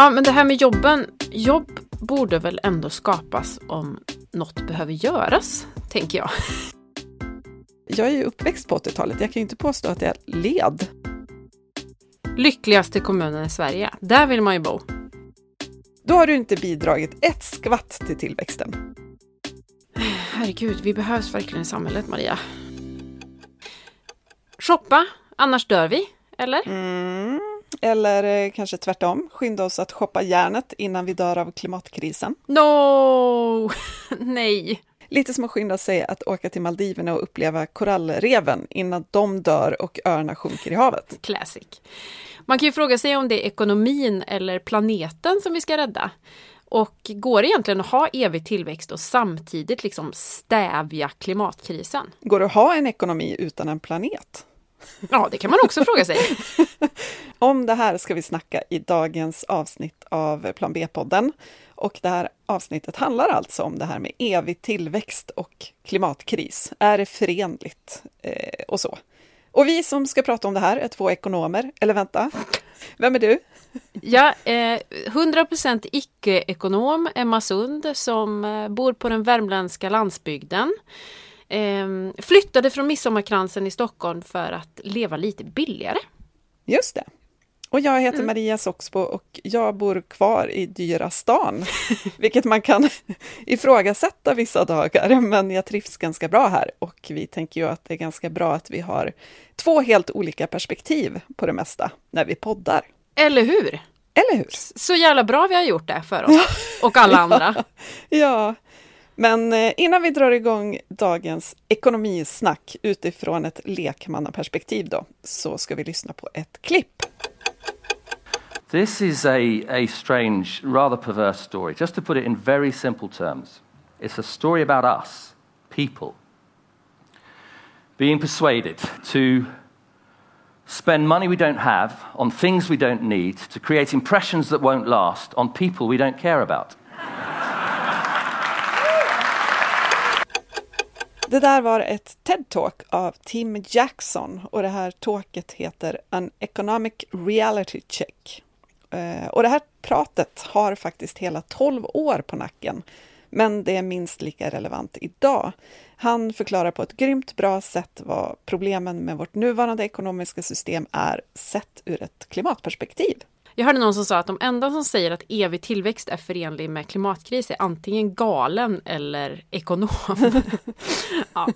Ja, men det här med jobben. Jobb borde väl ändå skapas om något behöver göras, tänker jag. Jag är ju uppväxt på 80-talet. Jag kan ju inte påstå att jag led. Lyckligaste kommunen i Sverige. Där vill man ju bo. Då har du inte bidragit ett skvatt till tillväxten. Herregud, vi behövs verkligen i samhället, Maria. Shoppa, annars dör vi, eller? Mm. Eller eh, kanske tvärtom, skynda oss att shoppa järnet innan vi dör av klimatkrisen. No! Nej! Lite som att skynda sig att åka till Maldiverna och uppleva korallreven innan de dör och öarna sjunker i havet. Classic. Man kan ju fråga sig om det är ekonomin eller planeten som vi ska rädda. Och går det egentligen att ha evig tillväxt och samtidigt liksom stävja klimatkrisen? Går det att ha en ekonomi utan en planet? Ja, det kan man också fråga sig. Om det här ska vi snacka i dagens avsnitt av Plan B-podden. Och det här avsnittet handlar alltså om det här med evig tillväxt och klimatkris. Är det förenligt? Eh, och så. Och vi som ska prata om det här är två ekonomer. Eller vänta, vem är du? Ja, eh, 100% icke-ekonom Emma Sund som eh, bor på den värmländska landsbygden. Eh, flyttade från Midsommarkransen i Stockholm för att leva lite billigare. Just det. Och jag heter mm. Maria Soxbo och jag bor kvar i dyra stan, vilket man kan ifrågasätta vissa dagar, men jag trivs ganska bra här och vi tänker ju att det är ganska bra att vi har två helt olika perspektiv på det mesta när vi poddar. Eller hur? Eller hur? Så jävla bra vi har gjort det för oss och alla andra. ja, men eh, innan vi drar igång dagens ekonomisnack utifrån ett lekmannaperspektiv då, så ska vi lyssna på ett klipp. This is a, a strange, rather perverse story. Just to put it in very simple terms, it's a story about us, people, being persuaded to spend money we don't have on things we don't need to create impressions that won't last on people we don't care about. Det där var ett TED-talk av Tim Jackson och det här talket heter An Economic Reality Check. Eh, och det här pratet har faktiskt hela 12 år på nacken, men det är minst lika relevant idag. Han förklarar på ett grymt bra sätt vad problemen med vårt nuvarande ekonomiska system är sett ur ett klimatperspektiv. Jag hörde någon som sa att de enda som säger att evig tillväxt är förenlig med klimatkris är antingen galen eller ekonom. ja.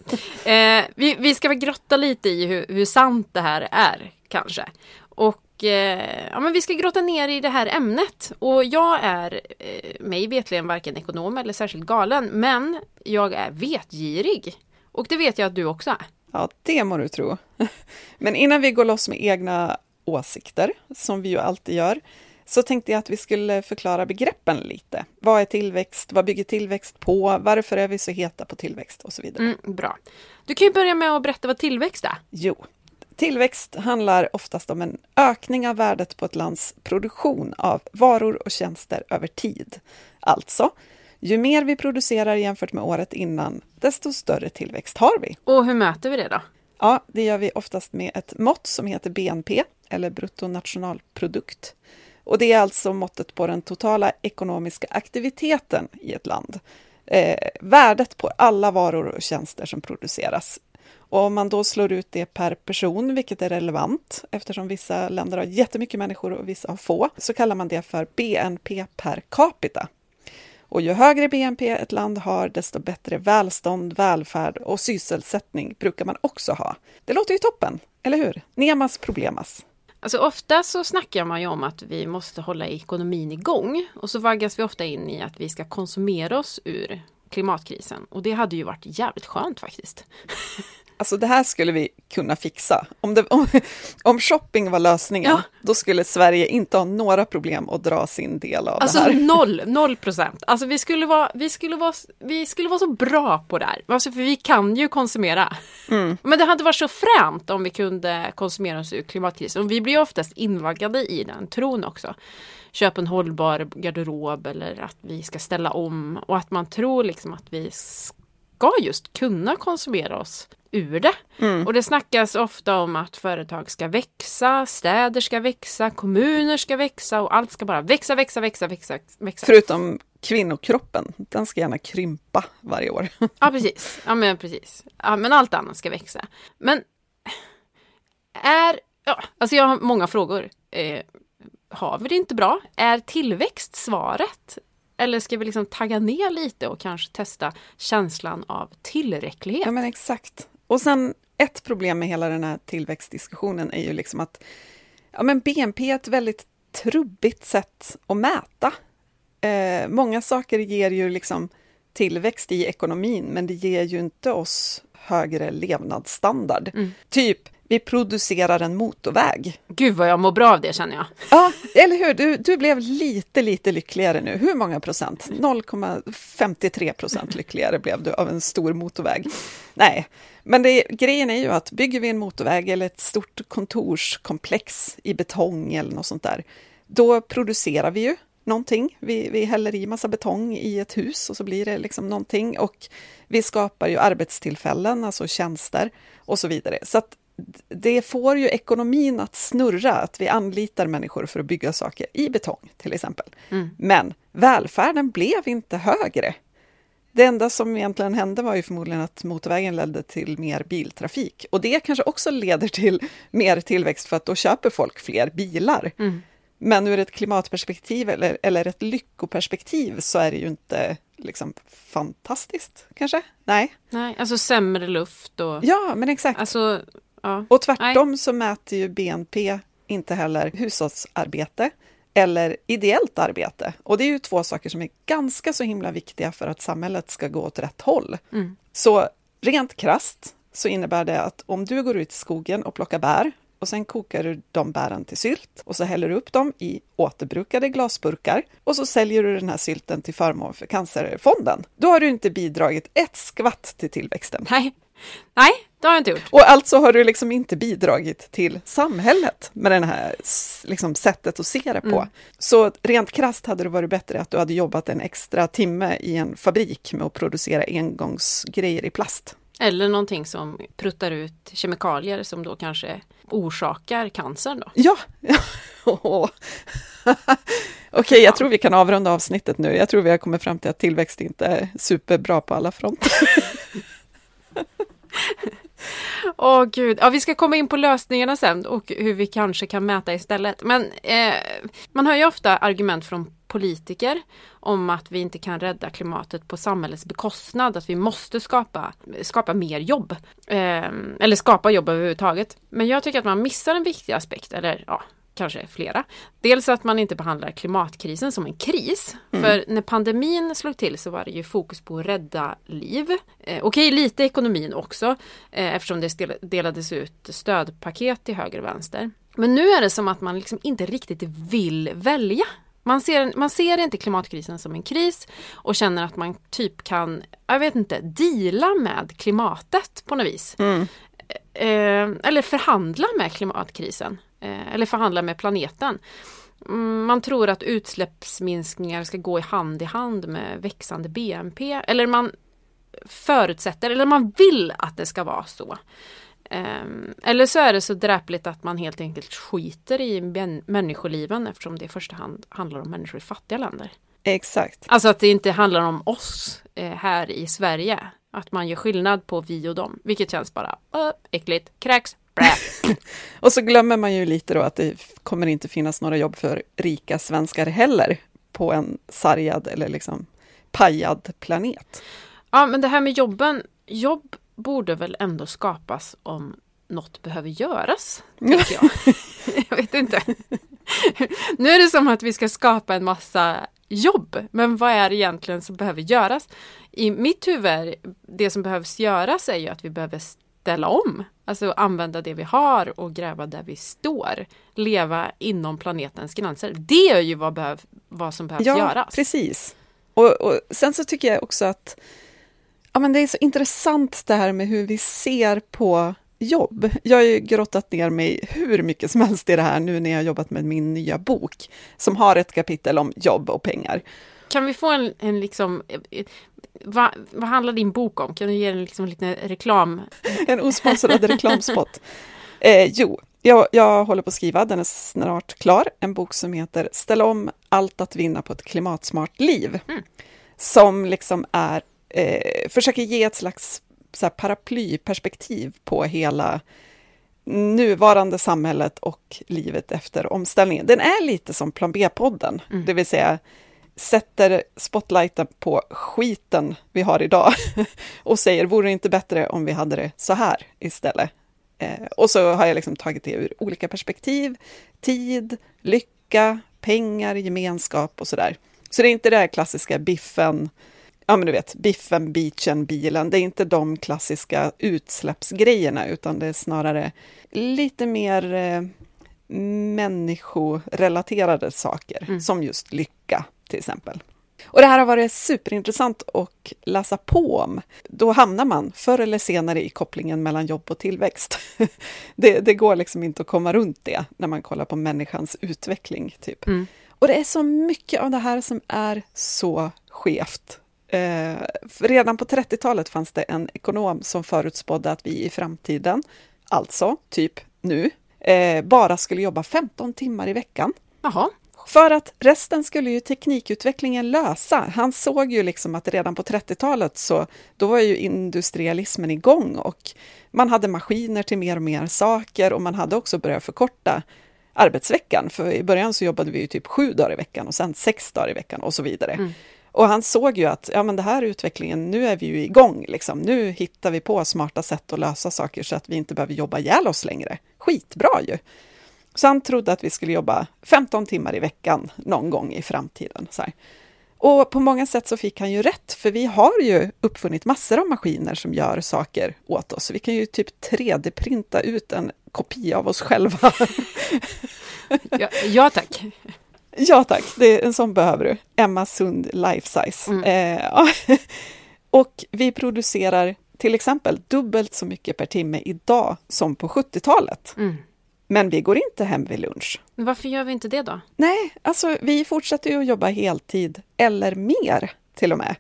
eh, vi, vi, ska väl grotta lite i hur, hur sant det här är kanske. Och eh, ja, men vi ska grotta ner i det här ämnet. Och jag är eh, mig vetligen varken ekonom eller särskilt galen, men jag är vetgirig. Och det vet jag att du också är. Ja, det må du tro. Men innan vi går loss med egna åsikter, som vi ju alltid gör, så tänkte jag att vi skulle förklara begreppen lite. Vad är tillväxt? Vad bygger tillväxt på? Varför är vi så heta på tillväxt? Och så vidare. Mm, bra. Du kan ju börja med att berätta vad tillväxt är. Jo, tillväxt handlar oftast om en ökning av värdet på ett lands produktion av varor och tjänster över tid. Alltså, ju mer vi producerar jämfört med året innan, desto större tillväxt har vi. Och hur mäter vi det då? Ja, det gör vi oftast med ett mått som heter BNP, eller bruttonationalprodukt. Och det är alltså måttet på den totala ekonomiska aktiviteten i ett land. Eh, värdet på alla varor och tjänster som produceras. Och om man då slår ut det per person, vilket är relevant eftersom vissa länder har jättemycket människor och vissa har få, så kallar man det för BNP per capita. Och ju högre BNP ett land har, desto bättre välstånd, välfärd och sysselsättning brukar man också ha. Det låter ju toppen, eller hur? Nemas problemas. Alltså ofta så snackar man ju om att vi måste hålla ekonomin igång och så vaggas vi ofta in i att vi ska konsumera oss ur klimatkrisen och det hade ju varit jävligt skönt faktiskt. Alltså det här skulle vi kunna fixa. Om, det, om, om shopping var lösningen, ja. då skulle Sverige inte ha några problem att dra sin del av alltså det här. Noll, noll procent. Alltså vi skulle, vara, vi, skulle vara, vi skulle vara så bra på det här. Alltså för vi kan ju konsumera. Mm. Men det hade varit så fränt om vi kunde konsumera oss ur klimatkrisen. Och vi blir oftast invaggade i den tron också. Köp en hållbar garderob eller att vi ska ställa om och att man tror liksom att vi ska just kunna konsumera oss ur det. Mm. Och det snackas ofta om att företag ska växa, städer ska växa, kommuner ska växa och allt ska bara växa, växa, växa, växa, växa. Förutom kvinnokroppen, den ska gärna krympa varje år. Ja, precis. Ja, men precis. Ja, men allt annat ska växa. Men är... Ja, alltså jag har många frågor. Eh, har vi det inte bra? Är tillväxt svaret? Eller ska vi liksom tagga ner lite och kanske testa känslan av tillräcklighet? Ja, men exakt. Och sen ett problem med hela den här tillväxtdiskussionen är ju liksom att ja, men BNP är ett väldigt trubbigt sätt att mäta. Eh, många saker ger ju liksom tillväxt i ekonomin, men det ger ju inte oss högre levnadsstandard. Mm. Typ, vi producerar en motorväg. Gud vad jag mår bra av det känner jag. Ja, eller hur? Du, du blev lite, lite lyckligare nu. Hur många procent? 0,53 procent lyckligare blev du av en stor motorväg. Nej, men det, grejen är ju att bygger vi en motorväg eller ett stort kontorskomplex i betong eller något sånt där, då producerar vi ju någonting. Vi, vi häller i massa betong i ett hus och så blir det liksom någonting och vi skapar ju arbetstillfällen, alltså tjänster och så vidare. Så att det får ju ekonomin att snurra, att vi anlitar människor för att bygga saker i betong till exempel. Mm. Men välfärden blev inte högre. Det enda som egentligen hände var ju förmodligen att motorvägen ledde till mer biltrafik. Och det kanske också leder till mer tillväxt för att då köper folk fler bilar. Mm. Men ur ett klimatperspektiv eller, eller ett lyckoperspektiv så är det ju inte liksom fantastiskt, kanske? Nej. Nej, alltså sämre luft och... Ja, men exakt. Alltså, ja. Och tvärtom så mäter ju BNP inte heller hushållsarbete eller ideellt arbete. Och det är ju två saker som är ganska så himla viktiga för att samhället ska gå åt rätt håll. Mm. Så rent krast så innebär det att om du går ut i skogen och plockar bär och sen kokar du de bären till sylt och så häller du upp dem i återbrukade glasburkar och så säljer du den här sylten till förmån för Cancerfonden. Då har du inte bidragit ett skvatt till tillväxten. Nej. Nej, det har jag inte gjort. Och alltså har du liksom inte bidragit till samhället med det här liksom, sättet att se det på. Mm. Så rent krasst hade det varit bättre att du hade jobbat en extra timme i en fabrik med att producera engångsgrejer i plast. Eller någonting som pruttar ut kemikalier som då kanske orsakar cancern då. Ja! Okej, jag tror vi kan avrunda avsnittet nu. Jag tror vi har kommit fram till att tillväxt inte är superbra på alla fronter. Åh gud, ja vi ska komma in på lösningarna sen och hur vi kanske kan mäta istället. Men eh, man hör ju ofta argument från politiker om att vi inte kan rädda klimatet på samhällets bekostnad, att vi måste skapa, skapa mer jobb. Eh, eller skapa jobb överhuvudtaget. Men jag tycker att man missar en viktig aspekt, eller ja, kanske flera. Dels att man inte behandlar klimatkrisen som en kris. För när pandemin slog till så var det ju fokus på att rädda liv. Eh, Okej, lite ekonomin också eh, eftersom det delades ut stödpaket till höger och vänster. Men nu är det som att man liksom inte riktigt vill välja. Man ser, man ser inte klimatkrisen som en kris och känner att man typ kan, jag vet inte, deala med klimatet på något vis. Eh, eller förhandla med klimatkrisen. Eh, eller förhandla med planeten. Mm, Man tror att utsläppsminskningar ska gå i hand i hand med växande BNP. Eller man förutsätter, eller man vill att det ska vara så. Ehm, Eller så är det så dräpligt att man helt enkelt skiter i män- människoliven eftersom det i första hand handlar om människor i fattiga länder. Exakt. Alltså att det inte handlar om oss eh, här i Sverige. Att man gör skillnad på vi och dem, vilket känns bara äckligt, kräks. Och så glömmer man ju lite då att det kommer inte finnas några jobb för rika svenskar heller på en sargad eller liksom pajad planet. Ja, men det här med jobben, jobb borde väl ändå skapas om något behöver göras, tänker jag. jag vet inte. nu är det som att vi ska skapa en massa jobb, men vad är det egentligen som behöver göras? I mitt huvud, det som behövs göras är ju att vi behöver ställa om, alltså använda det vi har och gräva där vi står, leva inom planetens gränser. Det är ju vad, behöv, vad som behövs Ja, göras. precis. Och, och sen så tycker jag också att ja, men det är så intressant det här med hur vi ser på jobb. Jag har ju grottat ner mig hur mycket som helst i det här nu när jag har jobbat med min nya bok, som har ett kapitel om jobb och pengar. Kan vi få en, en liksom, eh, vad, vad handlar din bok om? Kan du ge en liksom lite reklam? En osponsrad reklamspot. Eh, jo, jag, jag håller på att skriva, den är snart klar, en bok som heter Ställ om allt att vinna på ett klimatsmart liv. Mm. Som liksom är, eh, försöker ge ett slags så här, paraplyperspektiv på hela nuvarande samhället och livet efter omställningen. Den är lite som Plan B-podden, Mm. det vill säga sätter spotlighten på skiten vi har idag och säger, vore det inte bättre om vi hade det så här istället? Eh, och så har jag liksom tagit det ur olika perspektiv, tid, lycka, pengar, gemenskap och sådär. Så det är inte det här klassiska biffen, ja men du vet, biffen, beachen, bilen, det är inte de klassiska utsläppsgrejerna, utan det är snarare lite mer eh, människorelaterade saker, Mm. som just lycka till exempel. Och det här har varit superintressant att läsa på om. Då hamnar man förr eller senare i kopplingen mellan jobb och tillväxt. Det, det går liksom inte att komma runt det när man kollar på människans utveckling. Typ. Mm. Och det är så mycket av det här som är så skevt. Eh, redan på 30-talet fanns det en ekonom som förutspådde att vi i framtiden, alltså typ nu, eh, bara skulle jobba 15 timmar i veckan. Jaha, För att resten skulle ju teknikutvecklingen lösa. Han såg ju liksom att redan på 30-talet så då var ju industrialismen igång och man hade maskiner till mer och mer saker och man hade också börjat förkorta arbetsveckan. För i början så jobbade vi ju typ sju dagar i veckan och sen sex dagar i veckan och så vidare. Mm. Och han såg ju att ja, men det här utvecklingen, nu är vi ju igång. Liksom. Nu hittar vi på smarta sätt att lösa saker så att vi inte behöver jobba ihjäl oss längre. Skitbra ju! Så han trodde att vi skulle jobba 15 timmar i veckan någon gång i framtiden. Så här. Och på många sätt så fick han ju rätt, för vi har ju uppfunnit massor av maskiner som gör saker åt oss. Vi kan ju typ 3D-printa ut en kopia av oss själva. ja, ja tack. ja tack, det, en sån behöver du. Emma Sund Life Size. Mm. Eh, och vi producerar till exempel dubbelt så mycket per timme idag som på 70-talet. Mm. Men vi går inte hem vid lunch. Men varför gör vi inte det då? Nej, alltså vi fortsätter ju att jobba heltid, eller mer till och med.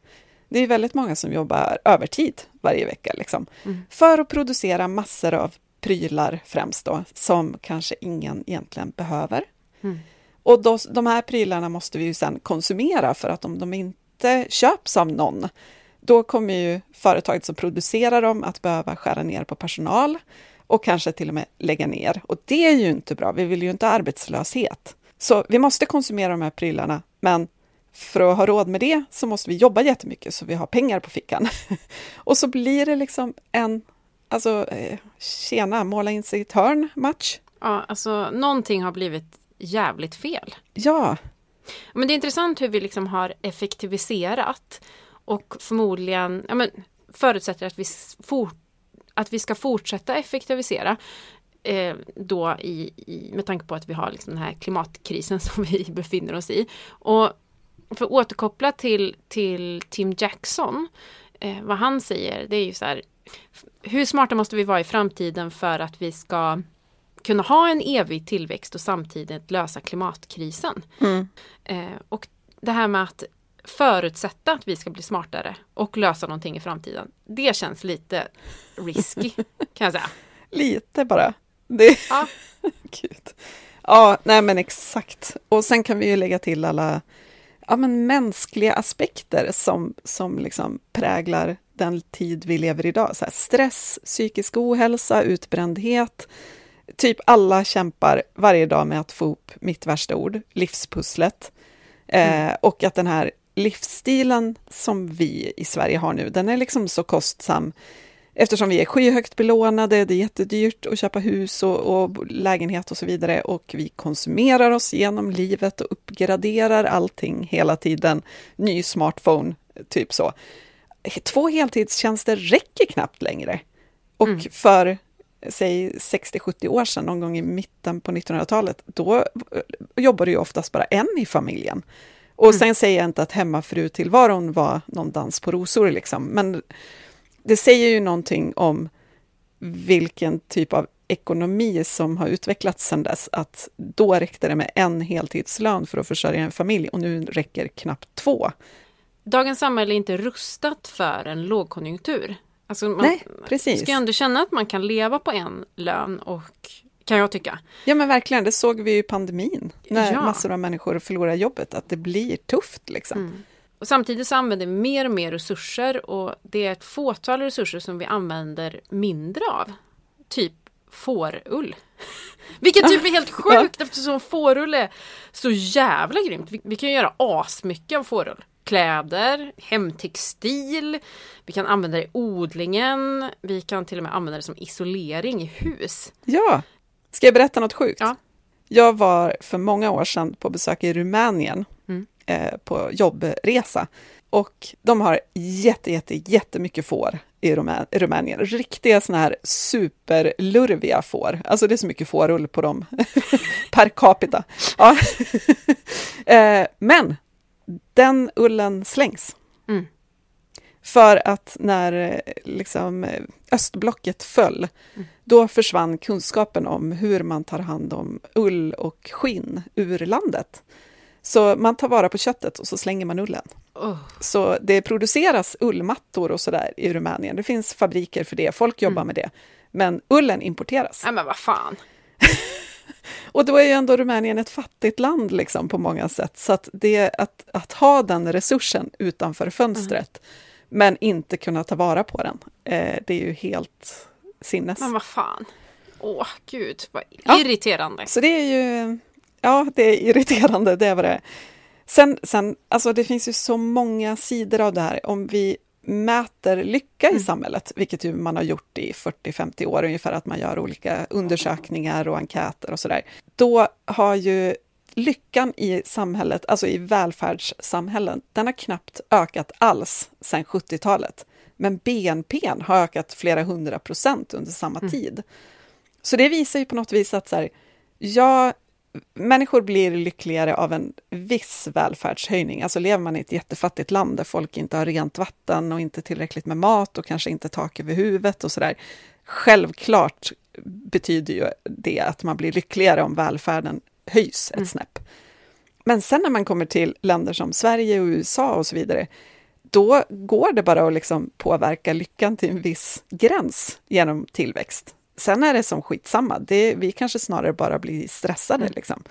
Det är väldigt många som jobbar övertid varje vecka, liksom. Mm. För att producera massor av prylar främst då, som kanske ingen egentligen behöver. Mm. Och då, de här prylarna måste vi ju sen konsumera, för att om de inte köps av någon, då kommer ju företaget som producerar dem att behöva skära ner på personal och kanske till och med lägga ner. Och det är ju inte bra, vi vill ju inte ha arbetslöshet. Så vi måste konsumera de här prylarna, men för att ha råd med det så måste vi jobba jättemycket så vi har pengar på fickan. och så blir det liksom en, alltså, eh, tjena, måla in sig i ett hörn match. Ja, alltså någonting har blivit jävligt fel. Ja, Men det är intressant hur vi liksom har effektiviserat och förmodligen ja, men, förutsätter att vi, s- for, att vi ska fortsätta effektivisera. Eh, då i, i, med tanke på att vi har liksom den här klimatkrisen som vi befinner oss i. Och för att återkoppla till, till Tim Jackson, eh, vad han säger, det är ju så här, hur smarta måste vi vara i framtiden för att vi ska kunna ha en evig tillväxt och samtidigt lösa klimatkrisen? mm. Eh, och det här med att förutsätta att vi ska bli smartare och lösa någonting i framtiden. Det känns lite risky kan jag säga. lite bara. Det, Ja. Gud. Ja, nej men exakt. Och sen kan vi ju lägga till alla ja, men mänskliga aspekter som, som liksom präglar den tid vi lever idag. Så här, stress, psykisk ohälsa, utbrändhet. Typ alla kämpar varje dag med att få upp mitt värsta ord, livspusslet. Eh, och att den här livsstilen som vi i Sverige har nu, den är liksom så kostsam eftersom vi är skyhögt belånade, det är jättedyrt att köpa hus och, och lägenhet och så vidare och vi konsumerar oss genom livet och uppgraderar allting hela tiden. Ny smartphone, typ så. Två heltidstjänster räcker knappt längre. Och Mm. för säg 60-70 år sedan, någon gång i mitten på 1900-talet, då jobbade ju oftast bara en i familjen. Och Mm. sen säger jag inte att hemmafrutillvaron var någon dans på rosor, liksom, men det säger ju någonting om vilken typ av ekonomi som har utvecklats sedan dess, att då räckte det med en heltidslön för att försörja en familj och nu räcker knappt två. Dagens samhälle är inte rustat för en lågkonjunktur. Alltså man Nej, precis. ska ändå känna att man kan leva på en lön och kan jag tycka. Ja men verkligen, det såg vi ju i pandemin, när Ja. massor av människor förlorar jobbet, att det blir tufft liksom. Mm. Och samtidigt så använder vi mer och mer resurser och det är ett fåtal resurser som vi använder mindre av. Typ fårull. Vilket typ är helt sjukt eftersom fårull är så jävla grymt. Vi, vi kan göra asmycket av fårull. Kläder, hemtextil, vi kan använda det i odlingen, vi kan till och med använda det som isolering i hus. Ja, ska jag berätta något sjukt? Ja. Jag var för många år sedan på besök i Rumänien Mm. eh, på jobbresa. Och de har jätte, jätte, jättemycket får i Rumä- Rumänien. Riktiga såna här superlurviga får. Alltså det är så mycket fårull på dem per capita. Eh, men den ullen slängs. Mm. För att när eh, liksom, eh, östblocket föll, då försvann kunskapen om hur man tar hand om ull och skinn ur landet. Så man tar vara på köttet och så slänger man ullen. Oh. Så det produceras ullmattor och sådär i Rumänien. Det finns fabriker för det, folk jobbar med det. Men ullen importeras. Nej men vad fan. Och då är ju ändå Rumänien ett fattigt land liksom, på många sätt. Så att, det, att, att ha den resursen utanför fönstret, men inte kunna ta vara på den, eh, det är ju helt sinnes. Men vad fan. Åh gud vad Ja. irriterande. Så det är ju, ja, det är irriterande, det är vad det är. Sen, sen, alltså det finns ju så många sidor av det här. Om vi mäter lycka i samhället, vilket ju man har gjort i 40-50 år ungefär, att man gör olika undersökningar och enkäter och sådär. Då har ju lyckan i samhället, alltså i välfärdssamhällen, den har knappt ökat alls sedan 70-talet. Men BNP har ökat flera hundra procent under samma tid. Så det visar ju på något vis att så här, ja, människor blir lyckligare av en viss välfärdshöjning. Alltså lever man i ett jättefattigt land där folk inte har rent vatten och inte tillräckligt med mat och kanske inte tak över huvudet och sådär. Självklart betyder ju det att man blir lyckligare om välfärden höjs ett snäpp. Men sen när man kommer till länder som Sverige och USA och så vidare, då går det bara att liksom påverka lyckan till en viss gräns genom tillväxt. Sen är det som skitsamma, det, vi kanske snarare bara blir stressade. Liksom.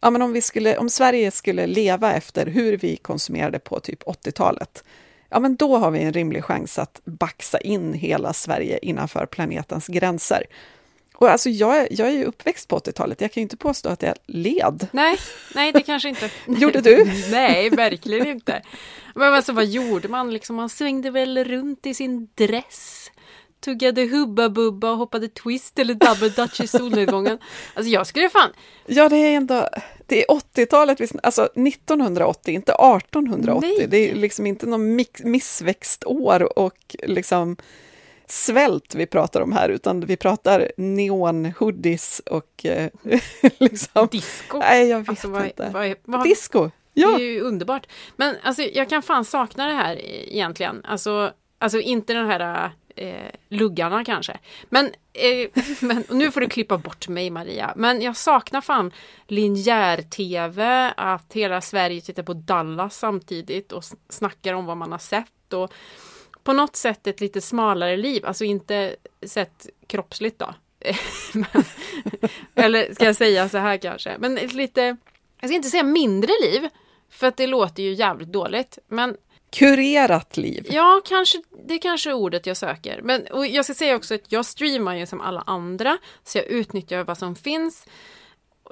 Ja, men om, vi skulle, om Sverige skulle leva efter hur vi konsumerade på typ 80-talet, ja men då har vi en rimlig chans att baxa in hela Sverige innanför planetens gränser. Och alltså jag, är- jag är ju uppväxt på 80-talet, jag kan ju inte påstå att jag led. Nej, nej det kanske inte. Gjorde du? nej, verkligen inte. Men alltså vad gjorde man liksom? Man svängde väl runt i sin dress. Tuggade Hubba Bubba och hoppade twist eller double dutch i solnedgången. Alltså jag skulle fan... Ja, det är ändå... Det är 80-talet, vi sn- alltså 1980, inte 1880. Nej. Det är liksom inte någon missväxtår och liksom svält vi pratar om här, utan vi pratar neon-hoodies och eh, liksom... Disco. Nej, jag vet Alltså vad, inte. vad, vad, Disco! Det Ja, är ju underbart. Men alltså jag kan fan sakna det här e- egentligen. Alltså, alltså inte den här eh, luggarna kanske. Men, eh, men nu får du klippa bort mig Maria. Men jag saknar fan linjär-tv, att hela Sverige tittar på Dallas samtidigt och snackar om vad man har sett. Och på något sätt ett lite smalare liv, alltså inte sett kroppsligt då. Eller ska jag säga så här kanske. Men ett lite, jag ska inte säga mindre liv, för att det låter ju jävligt dåligt. Men kurerat liv. ja, kanske, det är kanske ordet jag söker. Men och jag ska säga också att jag streamar ju som alla andra, så jag utnyttjar vad som finns.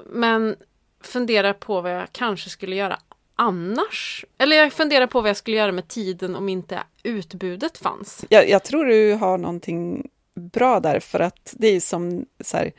Men funderar på vad jag kanske skulle göra annars. Eller jag funderar på vad jag skulle göra med tiden om inte utbudet fanns. Jag, jag tror du har någonting bra där, för att det är som så här,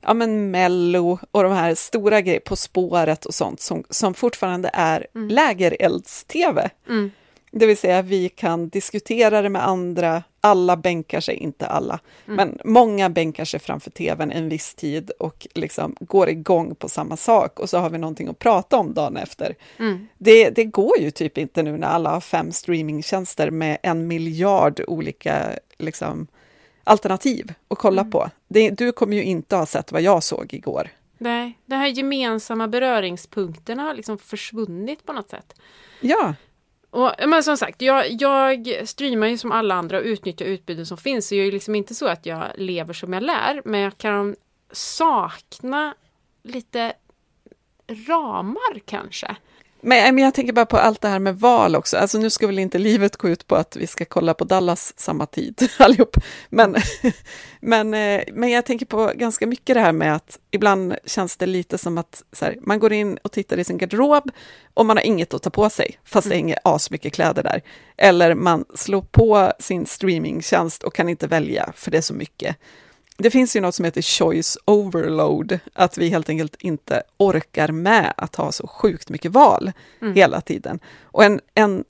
ja men Mello och de här stora grejerna, På spåret och sånt, som, som fortfarande är lägerelds-tv. Mm. Det vill säga, vi kan diskutera det med andra, alla bänkar sig, inte alla, men många bänkar sig framför tvn en viss tid och liksom går igång på samma sak och så har vi någonting att prata om dagen efter. Mm. Det, det går ju typ inte nu när alla har fem streamingtjänster med en miljard olika liksom, alternativ att kolla Mm. på. Det, du kommer ju inte ha sett vad jag såg igår. Nej, de här gemensamma beröringspunkterna har liksom försvunnit på något sätt. Ja, och, men som sagt, jag, jag streamar ju som alla andra och utnyttjar utbudet som finns. Så jag är ju liksom inte så att jag lever som jag lär, men jag kan sakna lite ramar kanske. Men, men jag tänker bara på allt det här med val också. Alltså nu ska väl inte livet gå ut på att vi ska kolla på Dallas samma tid allihop. Men, men, eh, men jag tänker på ganska mycket det här med att ibland känns det lite som att här, man går in och tittar i sin garderob och man har inget att ta på sig, fast det hänger asmycket kläder där. Eller man slår på sin streamingtjänst och kan inte välja, för det är så mycket. Det finns ju något som heter choice overload, att vi helt enkelt inte orkar med att ha så sjukt mycket val Mm. hela tiden. Och en, en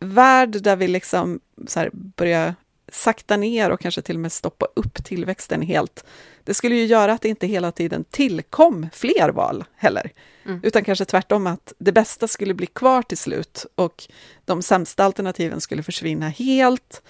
värld där vi liksom så här börjar sakta ner och kanske till och med stoppa upp tillväxten helt, det skulle ju göra att det inte hela tiden tillkom fler val heller. Mm. Utan kanske tvärtom att det bästa skulle bli kvar till slut och de sämsta alternativen skulle försvinna helt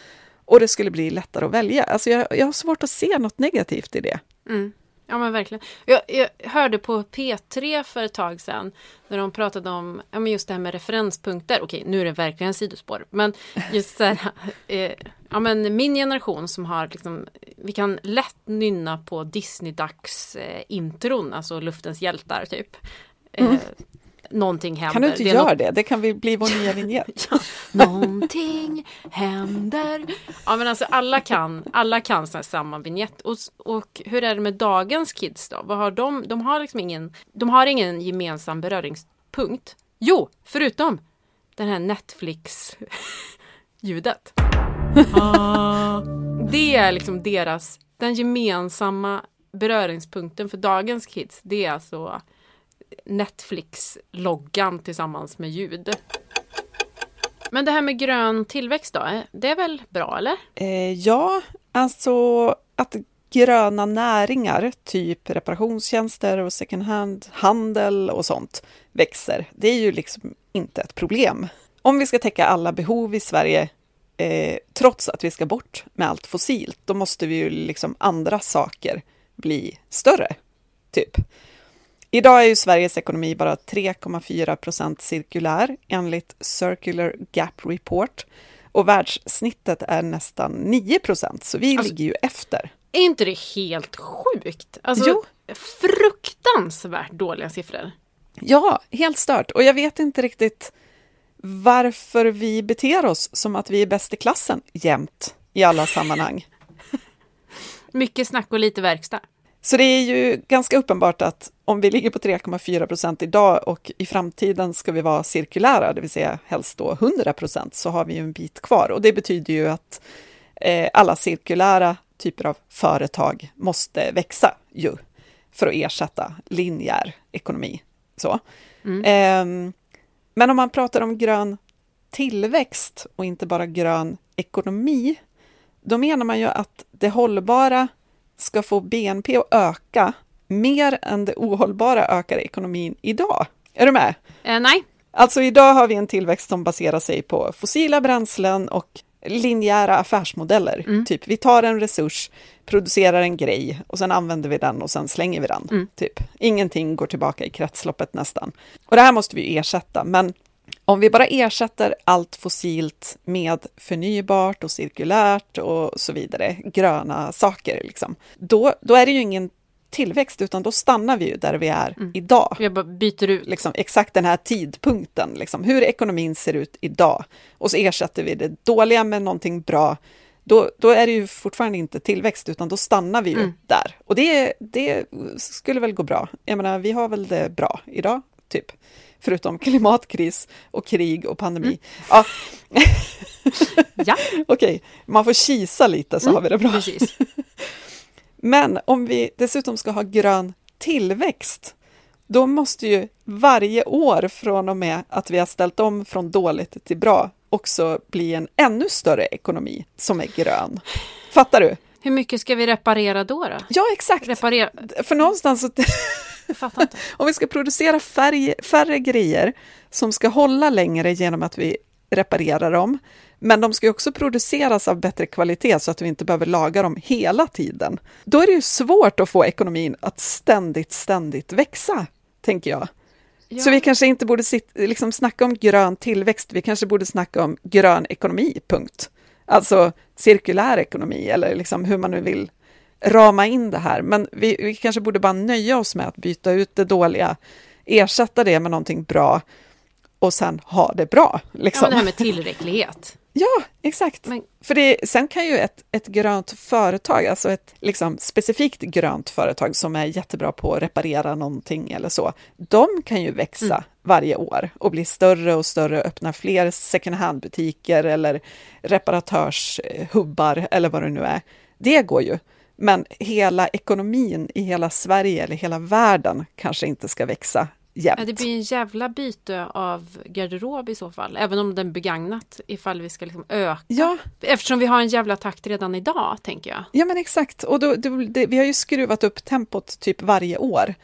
och det skulle bli lättare att välja. Alltså jag, jag har svårt att se något negativt i det. Mm. Ja men verkligen. Jag, jag hörde på P3 för ett tag sedan när de pratade om ja, men just det här med referenspunkter. Okej, nu är det verkligen sidospår. Men just så här, eh, ja, men min generation som har liksom, vi kan lätt nynna på Disney-dags eh, intron, alltså Luftens hjältar typ. Eh, Någonting händer. Kan du inte Det göra något- det? Det kan vi bli vår nya vignett. Ja, någonting händer. Ja men alltså alla kan, alla kan så här samma vignett. Och, och hur är det med dagens kids då? Vad har de? De har liksom ingen, de har ingen gemensam beröringspunkt. Jo, förutom den här Netflix-ljudet. Ah. Det är liksom deras, den gemensamma beröringspunkten för dagens kids. Det är alltså Netflix-loggan tillsammans med ljud. Men det här med grön tillväxt då, eh, det är väl bra eller? Eh, ja, alltså att gröna näringar, typ reparationstjänster och second hand, handel och sånt, växer, det är ju liksom inte ett problem. Om vi ska täcka alla behov i Sverige, eh, trots att vi ska bort med allt fossilt, då måste vi ju liksom andra saker bli större, typ. Idag är ju Sveriges ekonomi bara 3,4 procent cirkulär enligt Circular Gap Report och världssnittet är nästan 9 procent, så vi Alltså- ligger ju efter. Är inte det helt sjukt? Alltså, Jo. fruktansvärt dåliga siffror. Ja, helt stört. Och jag vet inte riktigt varför vi beter oss som att vi är bäst i klassen jämt i alla sammanhang. Mycket snack och lite verkstad. Så det är ju ganska uppenbart att om vi ligger på 3,4 procent idag och i framtiden ska vi vara cirkulära, det vill säga helst då 100 procent, så har vi ju en bit kvar. Och det betyder ju att eh, alla cirkulära typer av företag måste växa ju för att ersätta linjär ekonomi. Så. Ehm, men om man pratar om grön tillväxt och inte bara grön ekonomi, då menar man ju att det hållbara ska få BNP att öka mer än det ohållbara ökar ekonomin idag. Är du med? Eh, nej, Alltså idag har vi en tillväxt som baserar sig på fossila bränslen och linjära affärsmodeller. Typ, vi tar en resurs, producerar en grej och sen använder vi den och sen slänger vi den. Typ. Ingenting går tillbaka i kretsloppet nästan. Och det här måste vi ersätta, men om vi bara ersätter allt fossilt med förnybart och cirkulärt och så vidare, gröna saker, liksom, då, då är det ju ingen tillväxt, utan då stannar vi ju där vi är idag jag bara byter ut. liksom, exakt den här tidpunkten, liksom, hur ekonomin ser ut idag. Och så ersätter vi det dåliga med någonting bra. Då, då är det ju fortfarande inte tillväxt, utan då stannar vi ju där. Och det, det skulle väl gå bra. Jag menar, vi har väl det bra idag, typ. Förutom klimatkris och krig och pandemi. Ja, Ja, okej, man får kisa lite så har vi det bra. precis. Men om vi dessutom ska ha grön tillväxt, då måste ju varje år från och med att vi har ställt om från dåligt till bra också bli en ännu större ekonomi som är grön. Fattar du? Hur mycket ska vi reparera då? då? Ja, exakt. Reparera? För någonstans, så, Jag fattar inte. om vi ska producera färg, färre grejer som ska hålla längre genom att vi reparera dem. Men de ska också produceras av bättre kvalitet så att vi inte behöver laga dem hela tiden. Då är det ju svårt att få ekonomin att ständigt, ständigt växa, tänker jag. Ja. Så vi kanske inte borde sit, liksom snacka om grön tillväxt, vi kanske borde snacka om grön ekonomi, punkt. Alltså cirkulär ekonomi, eller liksom hur man nu vill rama in det här. Men vi, vi kanske borde bara nöja oss med att byta ut det dåliga, ersätta det med någonting bra och sen ha det bra. Liksom. Ja, det här med tillräcklighet. Ja, exakt. Men... För det, sen kan ju ett, ett grönt företag, alltså ett liksom specifikt grönt företag som är jättebra på att reparera någonting eller så, de kan ju växa mm. varje år och bli större och större, öppna fler second hand-butiker eller reparatörshubbar eller vad det nu är. Det går ju. Men hela ekonomin i hela Sverige eller hela världen kanske inte ska växa jämt. Ja, det blir en jävla byte av garderob i så fall, även om den begagnat ifall vi ska liksom öka. Ja. Eftersom vi har en jävla takt redan idag, tänker jag. Ja, men exakt. Och då, då, det, vi har ju skruvat upp tempot typ varje år.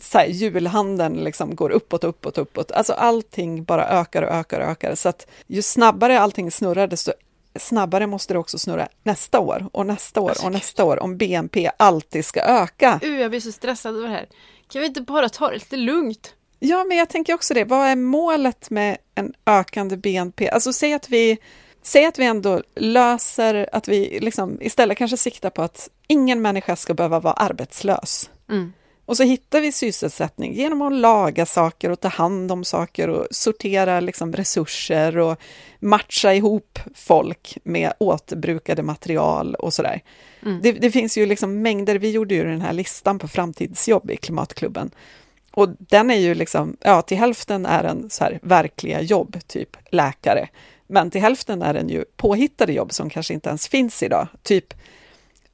Så här, julhandeln liksom går uppåt, uppåt, uppåt. Alltså allting bara ökar och ökar och ökar. Så att ju snabbare allting snurrar, desto snabbare måste det också snurra nästa år och nästa år och nästa år om BNP alltid ska öka. Uh, jag blir så stressad över det här. Kan vi inte bara ta det lite lugnt? Ja, men jag tänker också det. Vad är målet med en ökande BNP? Alltså säg att vi, säg att vi ändå löser, att vi liksom istället kanske siktar på att ingen människa ska behöva vara arbetslös. Mm. Och så hittar vi sysselsättning genom att laga saker och ta hand om saker och sortera liksom resurser och matcha ihop folk med återbrukade material och sådär. Mm. Det, det, finns ju liksom mängder, vi gjorde ju den här listan på framtidsjobb i Klimatklubben. Och den är ju liksom, ja till hälften är den så här verkliga jobb, typ läkare. Men till hälften är den ju påhittade jobb som kanske inte ens finns idag. Typ,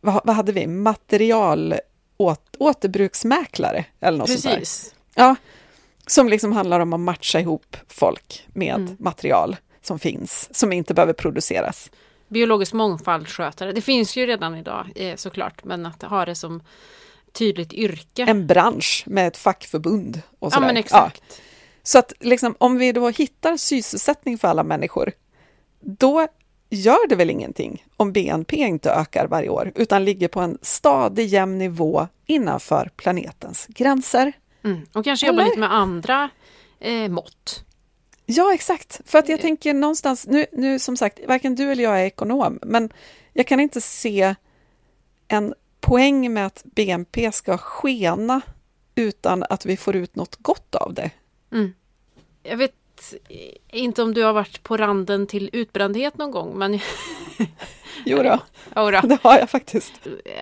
vad, vad hade vi, material åt, återbruksmäklare eller något Precis. sånt där. Ja, som liksom handlar om att matcha ihop folk med mm. material som finns, som inte behöver produceras. Biologisk mångfaldsskötare, det finns ju redan idag eh, såklart, men att ha det som tydligt yrke. En bransch med ett fackförbund. Och sådär. Ja, men exakt. Ja. Så att liksom, om vi då hittar sysselsättning för alla människor, då gör det väl ingenting om BNP inte ökar varje år, utan ligger på en stadig jämn nivå innanför planetens gränser. Mm. Och kanske Eller? jobba lite med andra eh, mått. Ja, exakt. För att jag eh. tänker någonstans, nu, nu som sagt, varken du eller jag är ekonom, men jag kan inte se en poäng med att BNP ska skena utan att vi får ut något gott av det. Mm. Jag vet inte om du har varit på randen till utbrändhet någon gång, men... jo då. Jodå. det har jag faktiskt.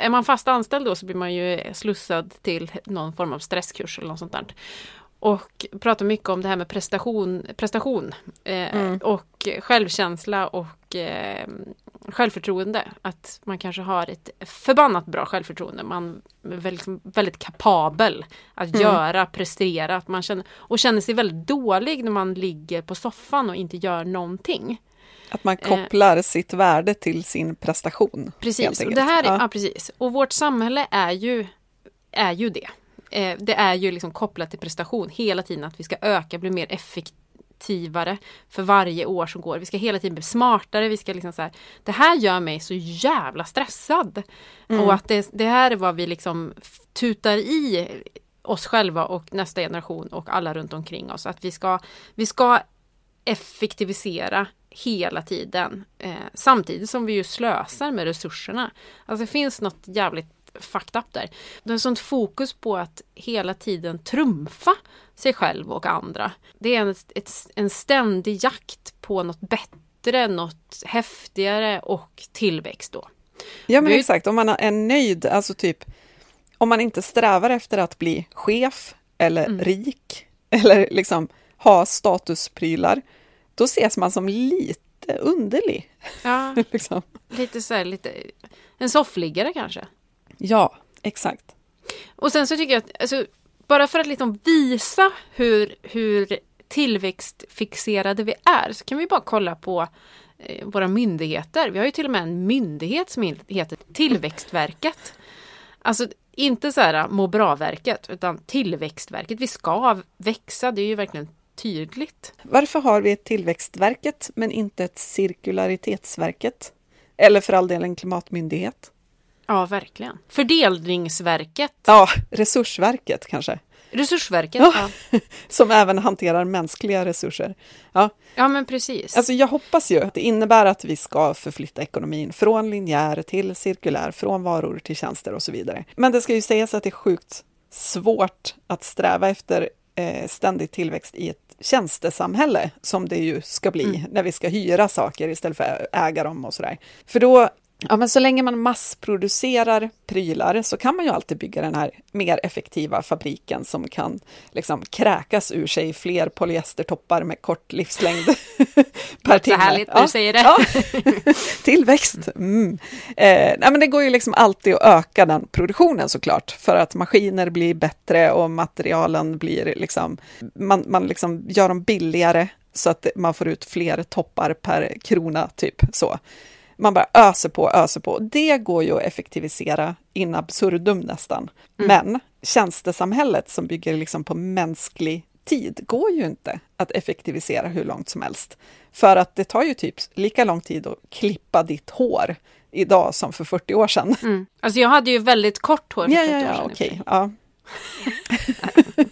Är man fast anställd då så blir man ju slussad till någon form av stresskurs eller något sånt där och pratar mycket om det här med prestation, prestation eh, mm. och självkänsla och eh, självförtroende. Att man kanske har ett förbannat bra självförtroende. Man är väldigt, väldigt kapabel att mm. göra, prestera. Att man känner, och känner sig väldigt dålig när man ligger på soffan och inte gör någonting. Att man kopplar eh, sitt värde till sin prestation. Precis, och det här är, ja. ja. precis. Och vårt samhälle är ju, är ju det eh, det är ju liksom kopplat till prestation hela tiden att vi ska öka, bli mer effektivare för varje år som går. Vi ska hela tiden bli smartare. Vi ska liksom så här, det här gör mig så jävla stressad. Mm. Och att det, det här är vad vi liksom tutar i oss själva och nästa generation och alla runt omkring oss. Att vi ska, vi ska effektivisera hela tiden. Eh, samtidigt som vi ju slösar med resurserna. Alltså det finns något jävligt fucked up där. Det är sånt fokus på att hela tiden trumfa sig själv och andra. Det är en, ett, en ständig jakt på något bättre, något häftigare och tillväxt då. Ja men exakt, om man är nöjd, alltså typ om man inte strävar efter att bli chef eller mm. rik eller liksom ha statusprylar, då ses man som lite underlig. Ja, liksom. lite så här, lite, en soffliggare kanske. Ja, exakt. Och sen så tycker jag att, alltså, bara för att liksom visa hur, hur tillväxtfixerade vi är, så kan vi bara kolla på eh, våra myndigheter. Vi har ju till och med en myndighet som heter Tillväxtverket. Alltså inte så här må bra-verket, utan Tillväxtverket. Vi ska växa, det är ju verkligen tydligt. Varför har vi ett Tillväxtverket men inte ett Cirkularitetsverket? Eller för all del en klimatmyndighet? Ja, verkligen. Fördelningsverket. Ja, Resursverket kanske? Resursverket. Ja. Ja. Som även hanterar mänskliga resurser. Ja, ja, men precis. alltså jag hoppas ju att det innebär att vi ska förflytta ekonomin från linjär till cirkulär, från varor till tjänster och så vidare. Men det ska ju sägas att det är sjukt svårt att sträva efter eh, ständig tillväxt i ett tjänstesamhälle, som det ju ska bli Mm. när vi ska hyra saker istället för att äga dem och sådär. För då, ja men så länge man massproducerar prylar så kan man ju alltid bygga den här mer effektiva fabriken som kan liksom kräkas ur sig fler polyestertoppar med kort livslängd per Så timme. härligt när du säger det. Ja. Tillväxt. Mm. Eh, nej, men det går ju liksom alltid att öka den produktionen såklart, för att maskiner blir bättre och materialen blir liksom, man, man liksom gör dem billigare så att man får ut fler toppar per krona, typ så. Man bara öser på, öser på. Det går ju att effektivisera in absurdum nästan. Men tjänstesamhället som bygger liksom på mänsklig tid går ju inte att effektivisera hur långt som helst. För att det tar ju typ lika lång tid att klippa ditt hår idag som för 40 år sedan. Mm. Alltså jag hade ju väldigt kort hår för Ja, 40 ja, år ja, sedan. för okej. sig. Ja.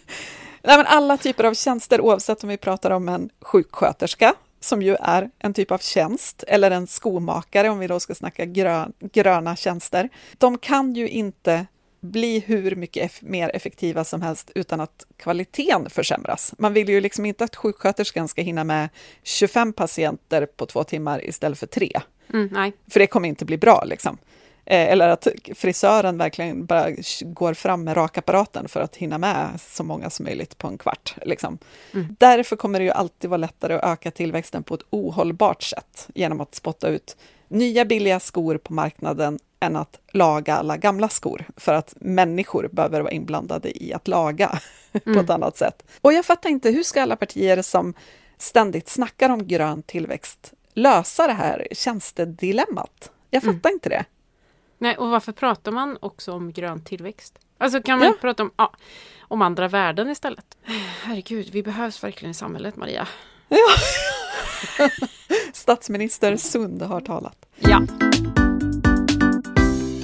Nej, men alla typer av tjänster, oavsett om vi pratar om en sjuksköterska, som ju är en typ av tjänst, eller en skomakare, om vi då ska snacka grön, gröna tjänster. De kan ju inte bli hur mycket eff mer effektiva som helst utan att kvaliteten försämras. Man vill ju liksom inte att sjuksköterskan ska hinna med 25 patienter på två timmar istället för tre. Mm. För det kommer inte bli bra liksom. Eh, Eller att frisören verkligen bara går fram med rakapparaten för att hinna med så många som möjligt på en kvart. Liksom. Mm. Därför kommer det ju alltid vara lättare att öka tillväxten på ett ohållbart sätt genom att spotta ut nya billiga skor på marknaden än att laga alla gamla skor, för att människor behöver vara inblandade i att laga på Mm. ett annat sätt. Och jag fattar inte, hur ska alla partier som ständigt snackar om grön tillväxt lösa det här tjänstedilemmat? Jag Mm. fattar inte det. Nej. Och varför pratar man också om grön tillväxt? Alltså kan man Ja. prata om, ja, om andra värden istället? Herregud, vi behövs verkligen i samhället, Maria. Statsminister Sund har talat. Ja.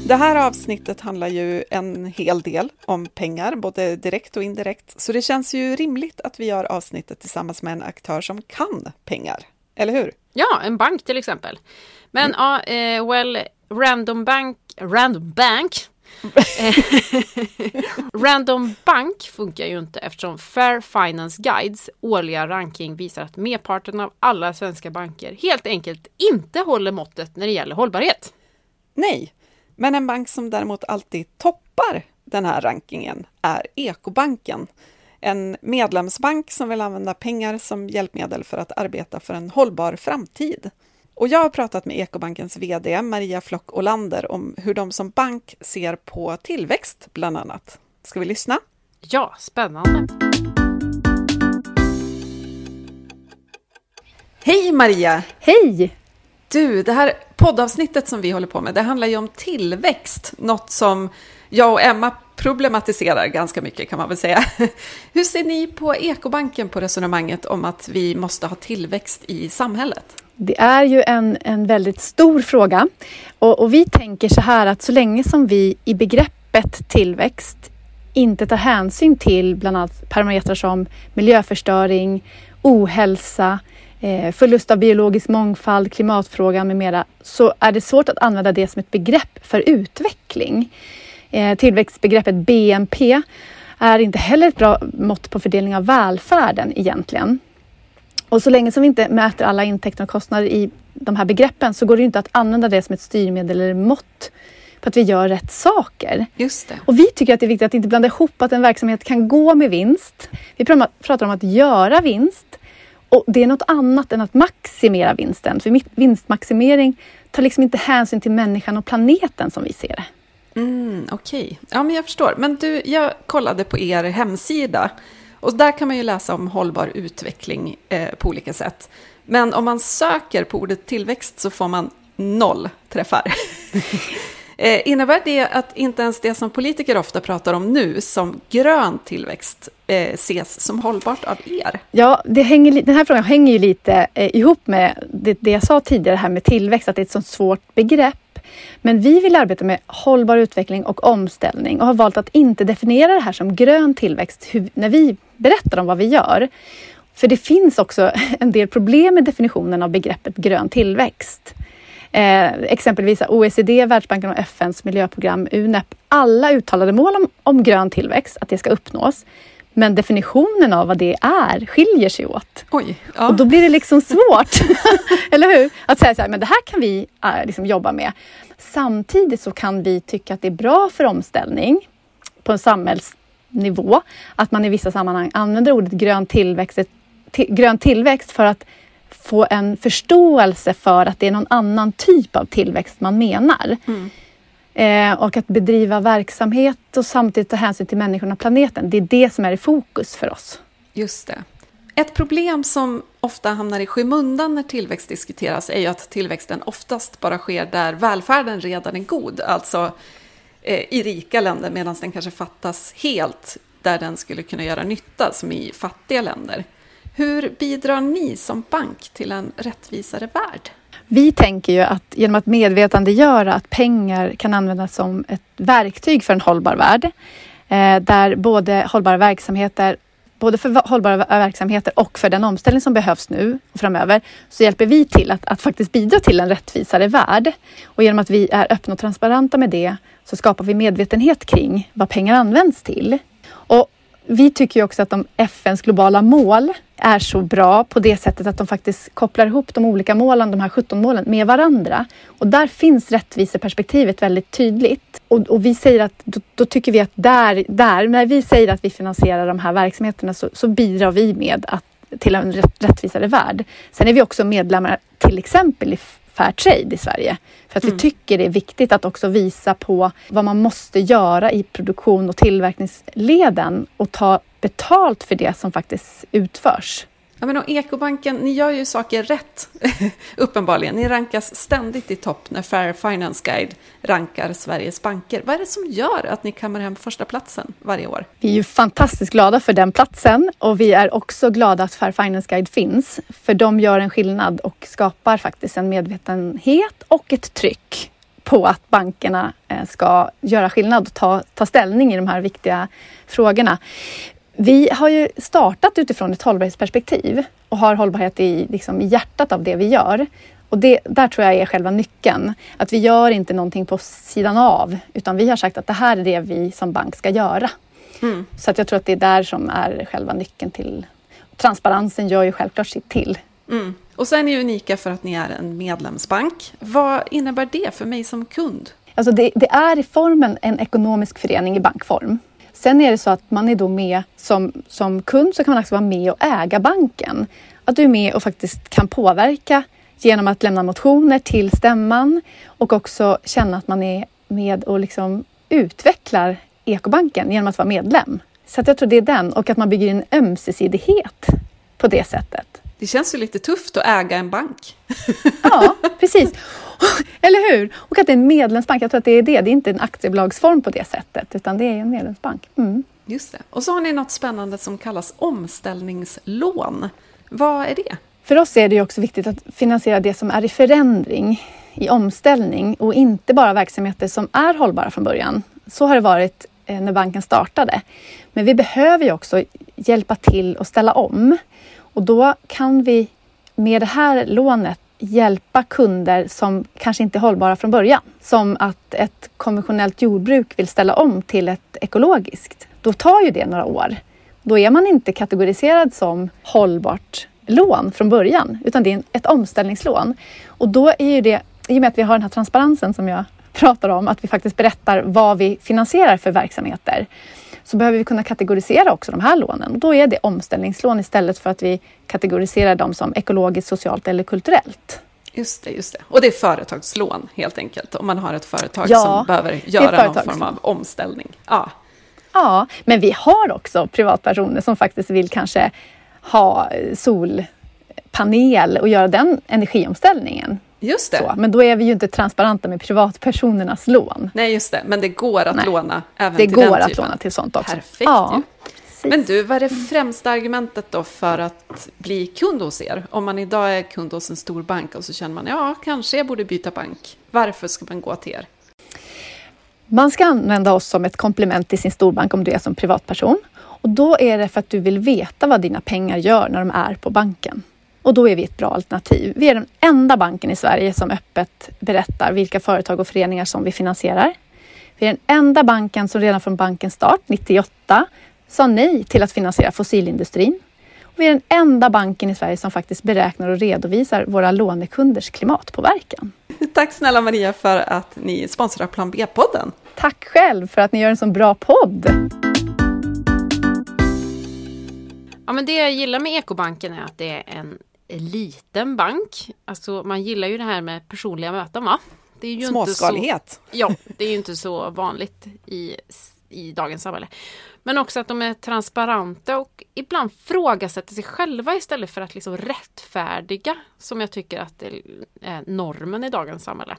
Det här avsnittet handlar ju en hel del om pengar, både direkt och indirekt, så det känns ju rimligt att vi gör avsnittet tillsammans med en aktör som kan pengar, eller hur? Ja, en bank till exempel. Men ja, eh, well, Random Bank, Random Bank Eh, Random Bank funkar ju inte eftersom Fair Finance Guides årliga ranking visar att merparten av alla svenska banker helt enkelt inte håller måttet när det gäller hållbarhet. Nej, men en bank som däremot alltid toppar den här rankingen är Ekobanken. En medlemsbank som vill använda pengar som hjälpmedel för att arbeta för en hållbar framtid. Och jag har pratat med Ekobankens VD Maria Flock Olander om hur de som bank ser på tillväxt, bland annat. Ska vi lyssna? Ja, spännande. Hej Maria! Hej! Du, det här poddavsnittet som vi håller på med, det handlar ju om tillväxt, något som jag och Emma problematiserar ganska mycket kan man väl säga. Hur ser ni på Ekobanken på resonemanget om att vi måste ha tillväxt i samhället? Det är ju en, en väldigt stor fråga och, och vi tänker så här att så länge som vi i begreppet tillväxt inte tar hänsyn till bland annat parametrar som miljöförstöring, ohälsa, eh, förlust av biologisk mångfald, klimatfrågan med mera, så är det svårt att använda det som ett begrepp för utveckling. Eh, tillväxtbegreppet BNP är inte heller ett bra mått på fördelning av välfärden egentligen. Och så länge som vi inte mäter alla intäkter och kostnader i de här begreppen så går det inte att använda det som ett styrmedel eller mått på att vi gör rätt saker. Just det. Och vi tycker att det är viktigt att inte blanda ihop att en verksamhet kan gå med vinst. Vi pratar om att göra vinst och det är något annat än att maximera vinsten. För vinstmaximering tar liksom inte hänsyn till människan och planeten som vi ser det. Mm, Okej, okay. ja men jag förstår. Men du, jag kollade på er hemsida och där kan man ju läsa om hållbar utveckling eh, på olika sätt. Men om man söker på ordet tillväxt så får man noll träffar. eh, innebär det att inte ens det som politiker ofta pratar om nu som grön tillväxt eh, ses som hållbart av er? Ja, det hänger, den här frågan hänger ju lite eh, ihop med det, det jag sa tidigare här med tillväxt, att det är ett så svårt begrepp. Men vi vill arbeta med hållbar utveckling och omställning och har valt att inte definiera det här som grön tillväxt när vi berättar om vad vi gör. För det finns också en del problem med definitionen av begreppet grön tillväxt. Eh, exempelvis OECD, Världsbanken och FNs miljöprogram UNEP, alla uttalade mål om, om grön tillväxt, att det ska uppnås. Men definitionen av vad det är skiljer sig åt. Oj, ja. Och då blir det liksom svårt, eller hur? Att säga så här, men det här kan vi äh, liksom jobba med. Samtidigt så kan vi tycka att det är bra för omställning på en samhällsnivå att man i vissa sammanhang använder ordet grön tillväxt, grön tillväxt för att få en förståelse för att det är någon annan typ av tillväxt man menar. Mm. Eh, och att bedriva verksamhet och samtidigt ta hänsyn till människorna och planeten. Det är det som är i fokus för oss. Just det. Ett problem som ofta hamnar i skymundan när tillväxt diskuteras är ju att tillväxten oftast bara sker där välfärden redan är god, alltså eh, i rika länder, medan den kanske fattas helt där den skulle kunna göra nytta, som i fattiga länder. Hur bidrar ni som bank till en rättvisare värld? Vi tänker ju att genom att medvetandegöra att pengar kan användas som ett verktyg för en hållbar värld, eh, där både hållbara verksamheter både för hållbara verksamheter och för den omställning som behövs nu och framöver, så hjälper vi till att, att faktiskt bidra till en rättvisare värld. Och genom att vi är öppna och transparenta med det så skapar vi medvetenhet kring vad pengar används till. Vi tycker ju också att de FNs globala mål är så bra på det sättet att de faktiskt kopplar ihop de olika målen, de här 17 målen, med varandra. Och där finns rättviseperspektivet väldigt tydligt. Och, och vi säger att då, då, tycker vi att där, där, när vi säger att vi finansierar de här verksamheterna så, så bidrar vi med att, till en rättvisare värld. Sen är vi också medlemmar till exempel i Fairtrade i Sverige. För att mm. vi tycker det är viktigt att också visa på vad man måste göra i produktion och tillverkningsleden och ta betalt för det som faktiskt utförs. Ja, men och Ekobanken, ni gör ju saker rätt, uppenbarligen. Ni rankas ständigt i topp när Fair Finance Guide rankar Sveriges banker. Vad är det som gör att ni kammar hem första platsen varje år? Vi är ju fantastiskt glada för den platsen och vi är också glada att Fair Finance Guide finns. För de gör en skillnad och skapar faktiskt en medvetenhet och ett tryck på att bankerna eh, ska göra skillnad och ta, ta ställning i de här viktiga frågorna. Vi har ju startat utifrån ett hållbarhetsperspektiv och har hållbarhet i, liksom, i hjärtat av det vi gör. Och det, där tror jag är själva nyckeln. Att vi gör inte någonting på sidan av, utan vi har sagt att det här är det vi som bank ska göra. Mm. Så att jag tror att det är där som är själva nyckeln till... Transparensen gör ju självklart sitt till. Mm. Och sen är ni unika för att ni är en medlemsbank. Vad innebär det för mig som kund? Alltså det, det är i formen en ekonomisk förening i bankform. Sen är det så att man är då med som, som kund så kan man också vara med och äga banken. Att du är med och faktiskt kan påverka genom att lämna motioner till stämman och också känna att man är med och liksom utvecklar ekobanken genom att vara medlem. Så jag tror det är den och att man bygger en ömsesidighet på det sättet. Det känns ju lite tufft att äga en bank. Ja, precis. Eller hur? Och att det är en medlemsbank, jag tror att det är det. Det är inte en aktiebolagsform på det sättet, utan det är en medlemsbank. Mm. Just det. Och så har ni något spännande som kallas omställningslån. Vad är det? För oss är det också viktigt att finansiera det som är i förändring, i omställning och inte bara verksamheter som är hållbara från början. Så har det varit eh, när banken startade. Men vi behöver ju också hjälpa till att ställa om. Och då kan vi med det här lånet hjälpa kunder som kanske inte är hållbara från början. Som att ett konventionellt jordbruk vill ställa om till ett ekologiskt. Då tar ju det några år. Då är man inte kategoriserad som hållbart lån från början, utan det är ett omställningslån. Och då är ju det, i och med att vi har den här transparensen som jag pratar om, att vi faktiskt berättar vad vi finansierar för verksamheter, så behöver vi kunna kategorisera också de här lånen. Då är det omställningslån istället för att vi kategoriserar dem som ekologiskt, socialt eller kulturellt. Just det, just det. Och det är företagslån helt enkelt, om man har ett företag ja, som behöver göra någon form av omställning. Ja. ja, men vi har också privatpersoner som faktiskt vill kanske ha solpanel och göra den energiomställningen. Just det. Så, men då är vi ju inte transparenta med privatpersonernas lån. Nej, just det. Men det går att Nej. låna även det till den typen. Det går att låna till sånt också. Perfekt ja. Precis. Men du, vad är det främsta argumentet då för att bli kund hos er? Om man idag är kund hos en stor bank och så känner man, ja, kanske jag borde byta bank. Varför ska man gå till er? Man ska använda oss som ett komplement till sin storbank om du är som privatperson. Och då är det för att du vill veta vad dina pengar gör när de är på banken. Och då är vi ett bra alternativ. Vi är den enda banken i Sverige som öppet berättar vilka företag och föreningar som vi finansierar. Vi är den enda banken som redan från bankens start 98 sa nej till att finansiera fossilindustrin. Och vi är den enda banken i Sverige som faktiskt beräknar och redovisar våra lånekunders klimatpåverkan. Tack snälla Maria för att ni sponsrar Plan B-podden. Tack själv för att ni gör en så bra podd. Ja, men det jag gillar med Ekobanken är att det är en liten bank. Alltså man gillar ju det här med personliga möten va? Det är ju Småskalighet. Inte så, ja, det är ju inte så vanligt i, i dagens samhälle. Men också att de är transparenta och ibland frågasätter sig själva istället för att liksom rättfärdiga som jag tycker att det är normen i dagens samhälle.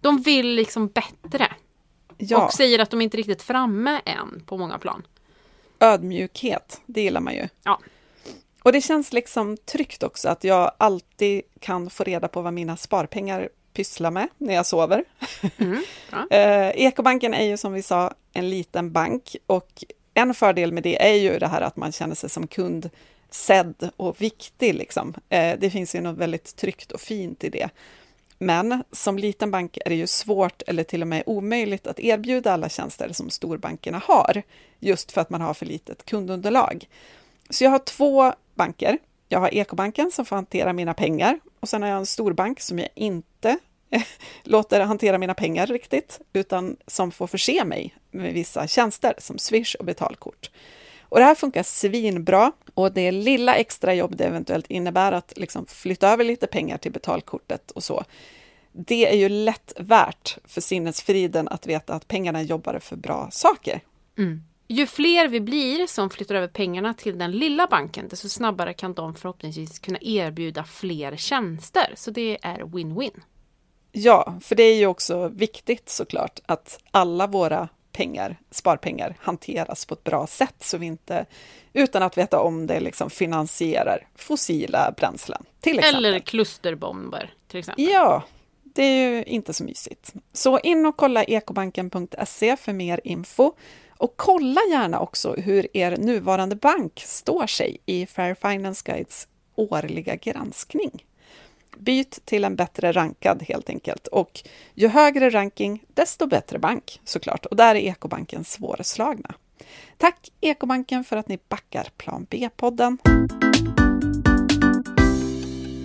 De vill liksom bättre. Ja. Och säger att de inte riktigt framme än på många plan. Ödmjukhet, det gillar man ju. Ja. Och det känns liksom tryggt också att jag alltid kan få reda på vad mina sparpengar pysslar med när jag sover. Mm, eh, Ekobanken är ju som vi sa en liten bank och en fördel med det är ju det här att man känner sig som kund sedd och viktig. Liksom. Eh, det finns ju något väldigt tryggt och fint i det. Men som liten bank är det ju svårt eller till och med omöjligt att erbjuda alla tjänster som storbankerna har, just för att man har för litet kundunderlag. Så jag har två banker. Jag har Ekobanken som får hantera mina pengar och sen har jag en storbank som jag inte låter hantera mina pengar riktigt, utan som får förse mig med vissa tjänster som Swish och betalkort. Och det här funkar svinbra och det lilla extra jobb det eventuellt innebär att liksom flytta över lite pengar till betalkortet och så. Det är ju lätt värt för sinnesfriden att veta att pengarna jobbar för bra saker. Mm. Ju fler vi blir som flyttar över pengarna till den lilla banken, desto snabbare kan de förhoppningsvis kunna erbjuda fler tjänster. Så det är win-win. Ja, för det är ju också viktigt såklart att alla våra pengar, sparpengar hanteras på ett bra sätt så vi inte utan att veta om det liksom finansierar fossila bränslen. Till exempel. Eller klusterbomber till exempel. Ja, det är ju inte så mysigt. Så in och kolla ekobanken.se för mer info. Och kolla gärna också hur er nuvarande bank står sig i Fair Finance Guides årliga granskning. Byt till en bättre rankad helt enkelt. Och ju högre ranking, desto bättre bank såklart. Och där är Ekobanken svårslagna. Tack Ekobanken för att ni backar Plan B-podden.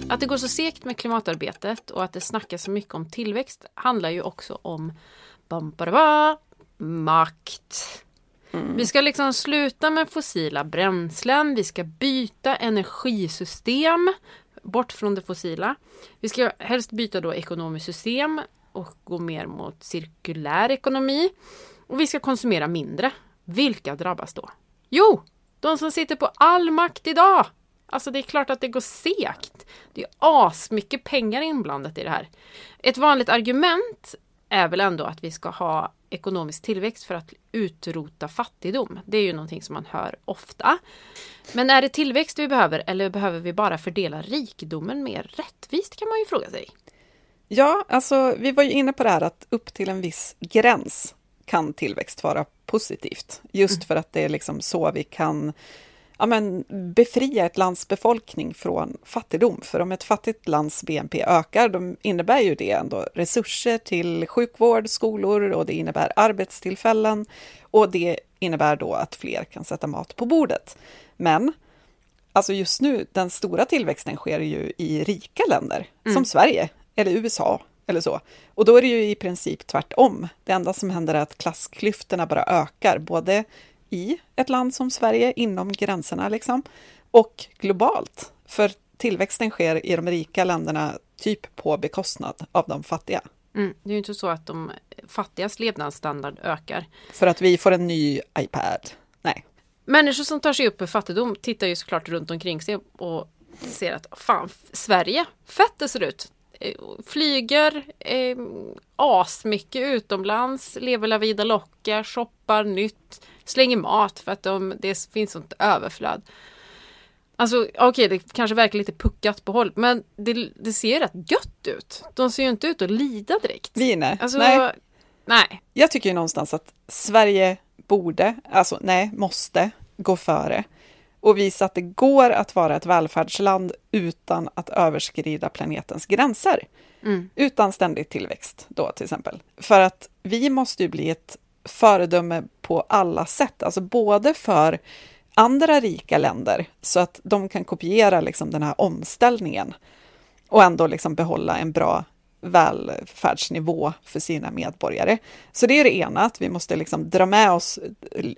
Att det går så segt med klimatarbetet och att det snackas så mycket om tillväxt handlar ju också om bam, makt. Mm. Vi ska liksom sluta med fossila bränslen, vi ska byta energisystem bort från det fossila. Vi ska helst byta då ekonomiskt system och gå mer mot cirkulär ekonomi. Och vi ska konsumera mindre. Vilka drabbas då? Jo, de som sitter på all makt idag! Alltså det är klart att det går segt. Det är asmycket pengar inblandat i det här. Ett vanligt argument är väl ändå att vi ska ha ekonomisk tillväxt för att utrota fattigdom. Det är ju någonting som man hör ofta. Men är det tillväxt vi behöver eller behöver vi bara fördela rikedomen mer rättvist kan man ju fråga sig. Ja, alltså vi var ju inne på det här att upp till en viss gräns kan tillväxt vara positivt. Just mm. för att det är liksom så vi kan ja, men, befria ett lands befolkning från fattigdom. För om ett fattigt lands BNP ökar, då innebär ju det ändå resurser till sjukvård, skolor och det innebär arbetstillfällen och det innebär då att fler kan sätta mat på bordet. Men alltså just nu, den stora tillväxten sker ju i rika länder, mm. som Sverige eller USA eller så. Och då är det ju i princip tvärtom. Det enda som händer är att klassklyftorna bara ökar, både i ett land som Sverige, inom gränserna liksom, och globalt. För tillväxten sker i de rika länderna typ på bekostnad av de fattiga. Mm, det är ju inte så att de fattigas levnadsstandard ökar. För att vi får en ny iPad. Nej. Människor som tar sig upp ur fattigdom tittar ju såklart runt omkring sig och ser att fan, Sverige, fett det ser ut. Eh, flyger eh, asmycket utomlands, lever la vida locka, shoppar nytt, slänger mat för att de, det finns sånt överflöd. Alltså okej, okay, det kanske verkar lite puckat på håll, men det, det ser rätt gött ut. De ser ju inte ut att lida direkt. Vi nej. Alltså, nej. nej. Jag tycker ju någonstans att Sverige borde, alltså nej, måste gå före och visa att det går att vara ett välfärdsland utan att överskrida planetens gränser. Mm. Utan ständig tillväxt då till exempel. För att vi måste ju bli ett föredöme på alla sätt, alltså både för andra rika länder så att de kan kopiera liksom den här omställningen och ändå liksom behålla en bra välfärdsnivå för sina medborgare. Så det är det ena, att vi måste liksom dra med oss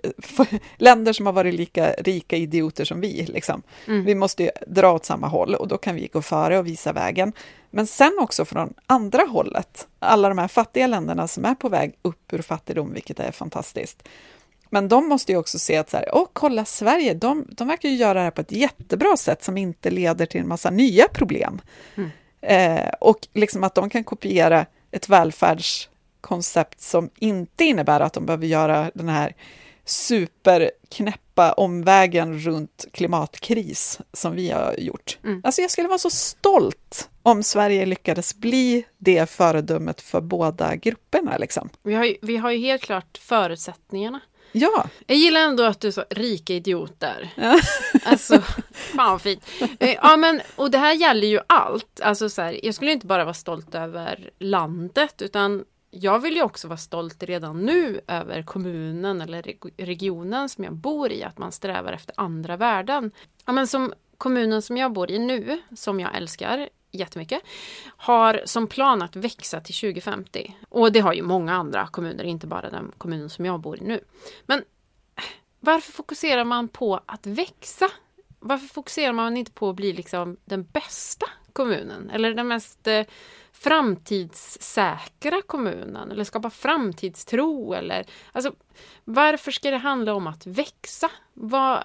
länder som har varit lika rika idioter som vi. Liksom. Mm. Vi måste dra åt samma håll och då kan vi gå före och visa vägen. Men sen också från andra hållet, alla de här fattiga länderna som är på väg upp ur fattigdom, vilket är fantastiskt. Men de måste ju också se att så här, åh, kolla Sverige, de, de verkar ju göra det här på ett jättebra sätt som inte leder till en massa nya problem. Mm. Eh, och liksom att de kan kopiera ett välfärdskoncept som inte innebär att de behöver göra den här superknäppa omvägen runt klimatkris som vi har gjort. Mm. Alltså jag skulle vara så stolt om Sverige lyckades bli det föredömet för båda grupperna. Liksom. Vi, har ju, vi har ju helt klart förutsättningarna. Ja. Jag gillar ändå att du sa rika idioter. Ja. Alltså, fan vad fint. Eh, Ja, men, och det här gäller ju allt. Alltså, så här, jag skulle inte bara vara stolt över landet, utan jag vill ju också vara stolt redan nu över kommunen eller reg- regionen som jag bor i, att man strävar efter andra värden. Ja, men som kommunen som jag bor i nu, som jag älskar jättemycket, har som plan att växa till 2050. Och det har ju många andra kommuner, inte bara den kommunen som jag bor i nu. Men varför fokuserar man på att växa? Varför fokuserar man inte på att bli liksom den bästa kommunen? Eller den mest eh, framtidssäkra kommunen? Eller skapa framtidstro? Eller, alltså, varför ska det handla om att växa? Vad,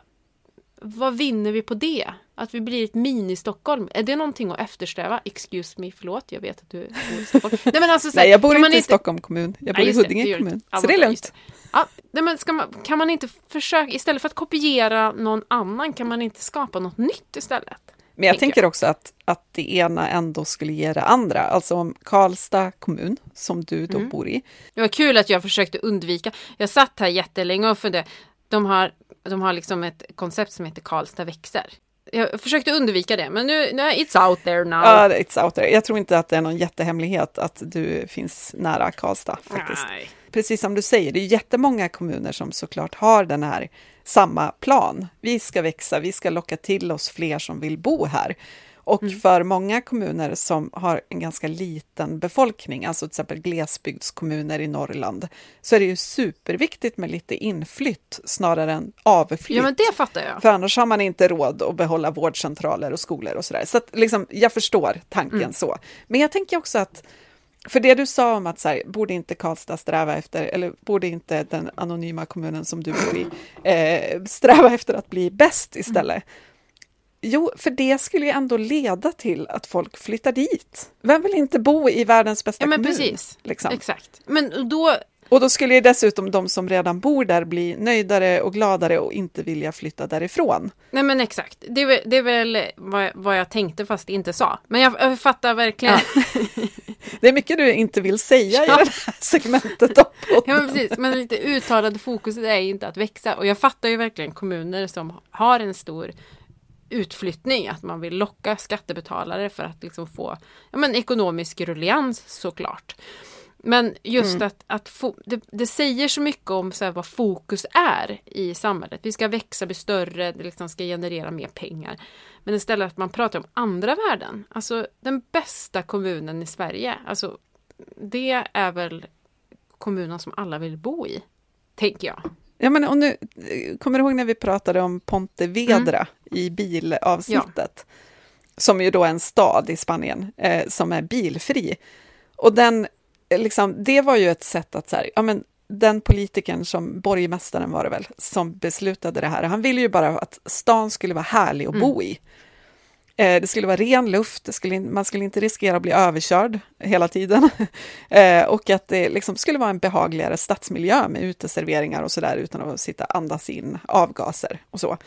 vad vinner vi på det? Att vi blir ett mini-Stockholm? Är det någonting att eftersträva? Excuse me, förlåt, jag vet att du bor i Stockholm. Nej, men alltså, så Nej, jag bor inte i Stockholm kommun, jag bor Nej, i det, Huddinge det kommun. Ja, Så det är lugnt. Ja, nej, men man, kan man inte försöka, istället för att kopiera någon annan, kan man inte skapa något nytt istället? Men jag tänker tänker också att, att det ena ändå skulle ge det andra. Alltså om Karlstad kommun, som du då Mm. bor i, Det var kul att jag försökte undvika. Jag satt här jättelänge och funderade. De har, de har liksom ett koncept som heter Karlstad växer. Jag försökte undvika det, men nu, it's out there now. Ja, it's out there. Jag tror inte att det är någon jättehemlighet att du finns nära Karlstad faktiskt. Nej. Precis som du säger, det är jättemånga kommuner som såklart har den här samma plan. Vi ska växa, vi ska locka till oss fler som vill bo här. Och för många kommuner som har en ganska liten befolkning, alltså till exempel glesbygdskommuner i Norrland, så är det ju superviktigt med lite inflytt snarare än avflytt. Ja, men det fattar jag. För annars har man inte råd att behålla vårdcentraler och skolor och sådär. Så att liksom, jag förstår tanken Mm. så. Men jag tänker också att, för det du sa om att så här, borde inte Karlstad sträva efter, eller borde inte den anonyma kommunen som du bor i, eh, sträva efter att bli bäst istället? Jo, för det skulle ju ändå leda till att folk flyttar dit. Vem vill inte bo i världens bästa Ja, men kommun? precis. Liksom? Exakt. Men då, Och då skulle ju dessutom de som redan bor där bli nöjdare och gladare och inte vilja flytta därifrån. nej men exakt. Det är väl, det är väl vad, vad jag tänkte fast inte sa. Men jag, jag fattar verkligen. Det är mycket du inte vill säga i Ja. det här segmentet av Ja men precis, men lite uttalade fokuset är inte att växa. Och jag fattar ju verkligen kommuner som har en stor utflyttning, att man vill locka skattebetalare för att liksom få ja, men ekonomisk rullians såklart. Men just att, att få, det, det säger så mycket om så här, vad fokus är i samhället. Vi ska växa, bli större, det liksom ska generera mer pengar. Men istället att man pratar om andra värden. Alltså den bästa kommunen i Sverige. Alltså det är väl kommunen som alla vill bo i, tänker jag. Ja, men och nu, kommer du ihåg när vi pratade om Pontevedra Mm. I bilavsnittet? Som ju då är en stad i Spanien eh, som är bilfri. Och den, eh, liksom, det var ju ett sätt att så här, ja men den politikern som, borgmästaren var det väl, som beslutade det här, han ville ju bara att stan skulle vara härlig att bo i. Eh, det skulle vara ren luft, skulle man skulle inte riskera att bli överkörd hela tiden. eh, och att det liksom skulle vara en behagligare stadsmiljö med uteserveringar och sådär utan att sitta andas in avgaser och så.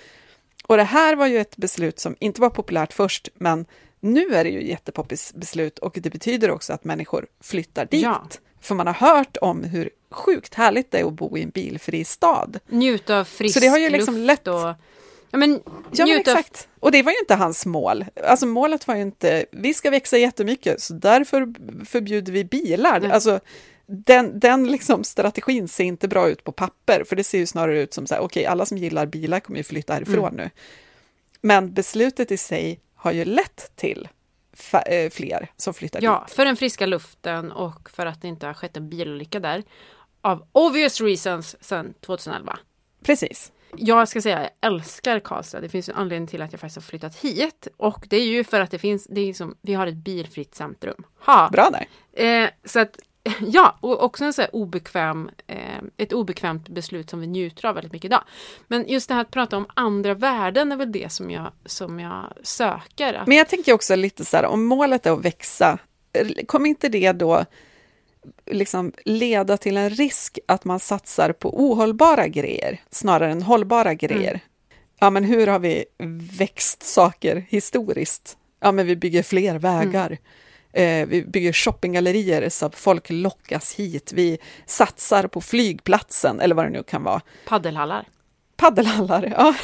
Och det här var ju ett beslut som inte var populärt först, men nu är det ju jättepoppis beslut och det betyder också att människor flyttar dit. Ja. För man har hört om hur sjukt härligt det är att bo i en bilfri stad. Njuta av frisk Så det har ju liksom luft lätt- och... Ja, men, Ja, men exakt. Och det var ju inte hans mål. Alltså målet var ju inte, vi ska växa jättemycket, så därför förbjuder vi bilar. Nej. Alltså, den, den liksom strategin ser inte bra ut på papper, för det ser ju snarare ut som så här, okej, alla som gillar bilar kommer ju flytta härifrån nu. Men beslutet i sig har ju lett till eh, fler som flyttar Ja, dit. för den friska luften och för att det inte har skett en bilolycka där. Av obvious reasons sedan 2011. Precis. Jag ska säga, jag älskar Karlstad. Det finns en anledning till att jag faktiskt har flyttat hit. Och det är ju för att det finns, det är som, vi har ett bilfritt centrum. Ha! Bra där. Eh, så att, ja, och också en så obekväm, eh, ett obekvämt beslut som vi njuter av väldigt mycket idag. Men just det här att prata om andra värden är väl det som jag, som jag söker. Att, Men jag tänker också lite så här, om målet är att växa, kommer inte det då liksom leda till en risk att man satsar på ohållbara grejer snarare än hållbara grejer? Ja, men hur har vi växt saker historiskt? Ja, men vi bygger fler vägar. Eh, vi bygger shoppinggallerier så att folk lockas hit. Vi satsar på flygplatsen, eller vad det nu kan vara. paddelhallar. Paddelhallar, ja.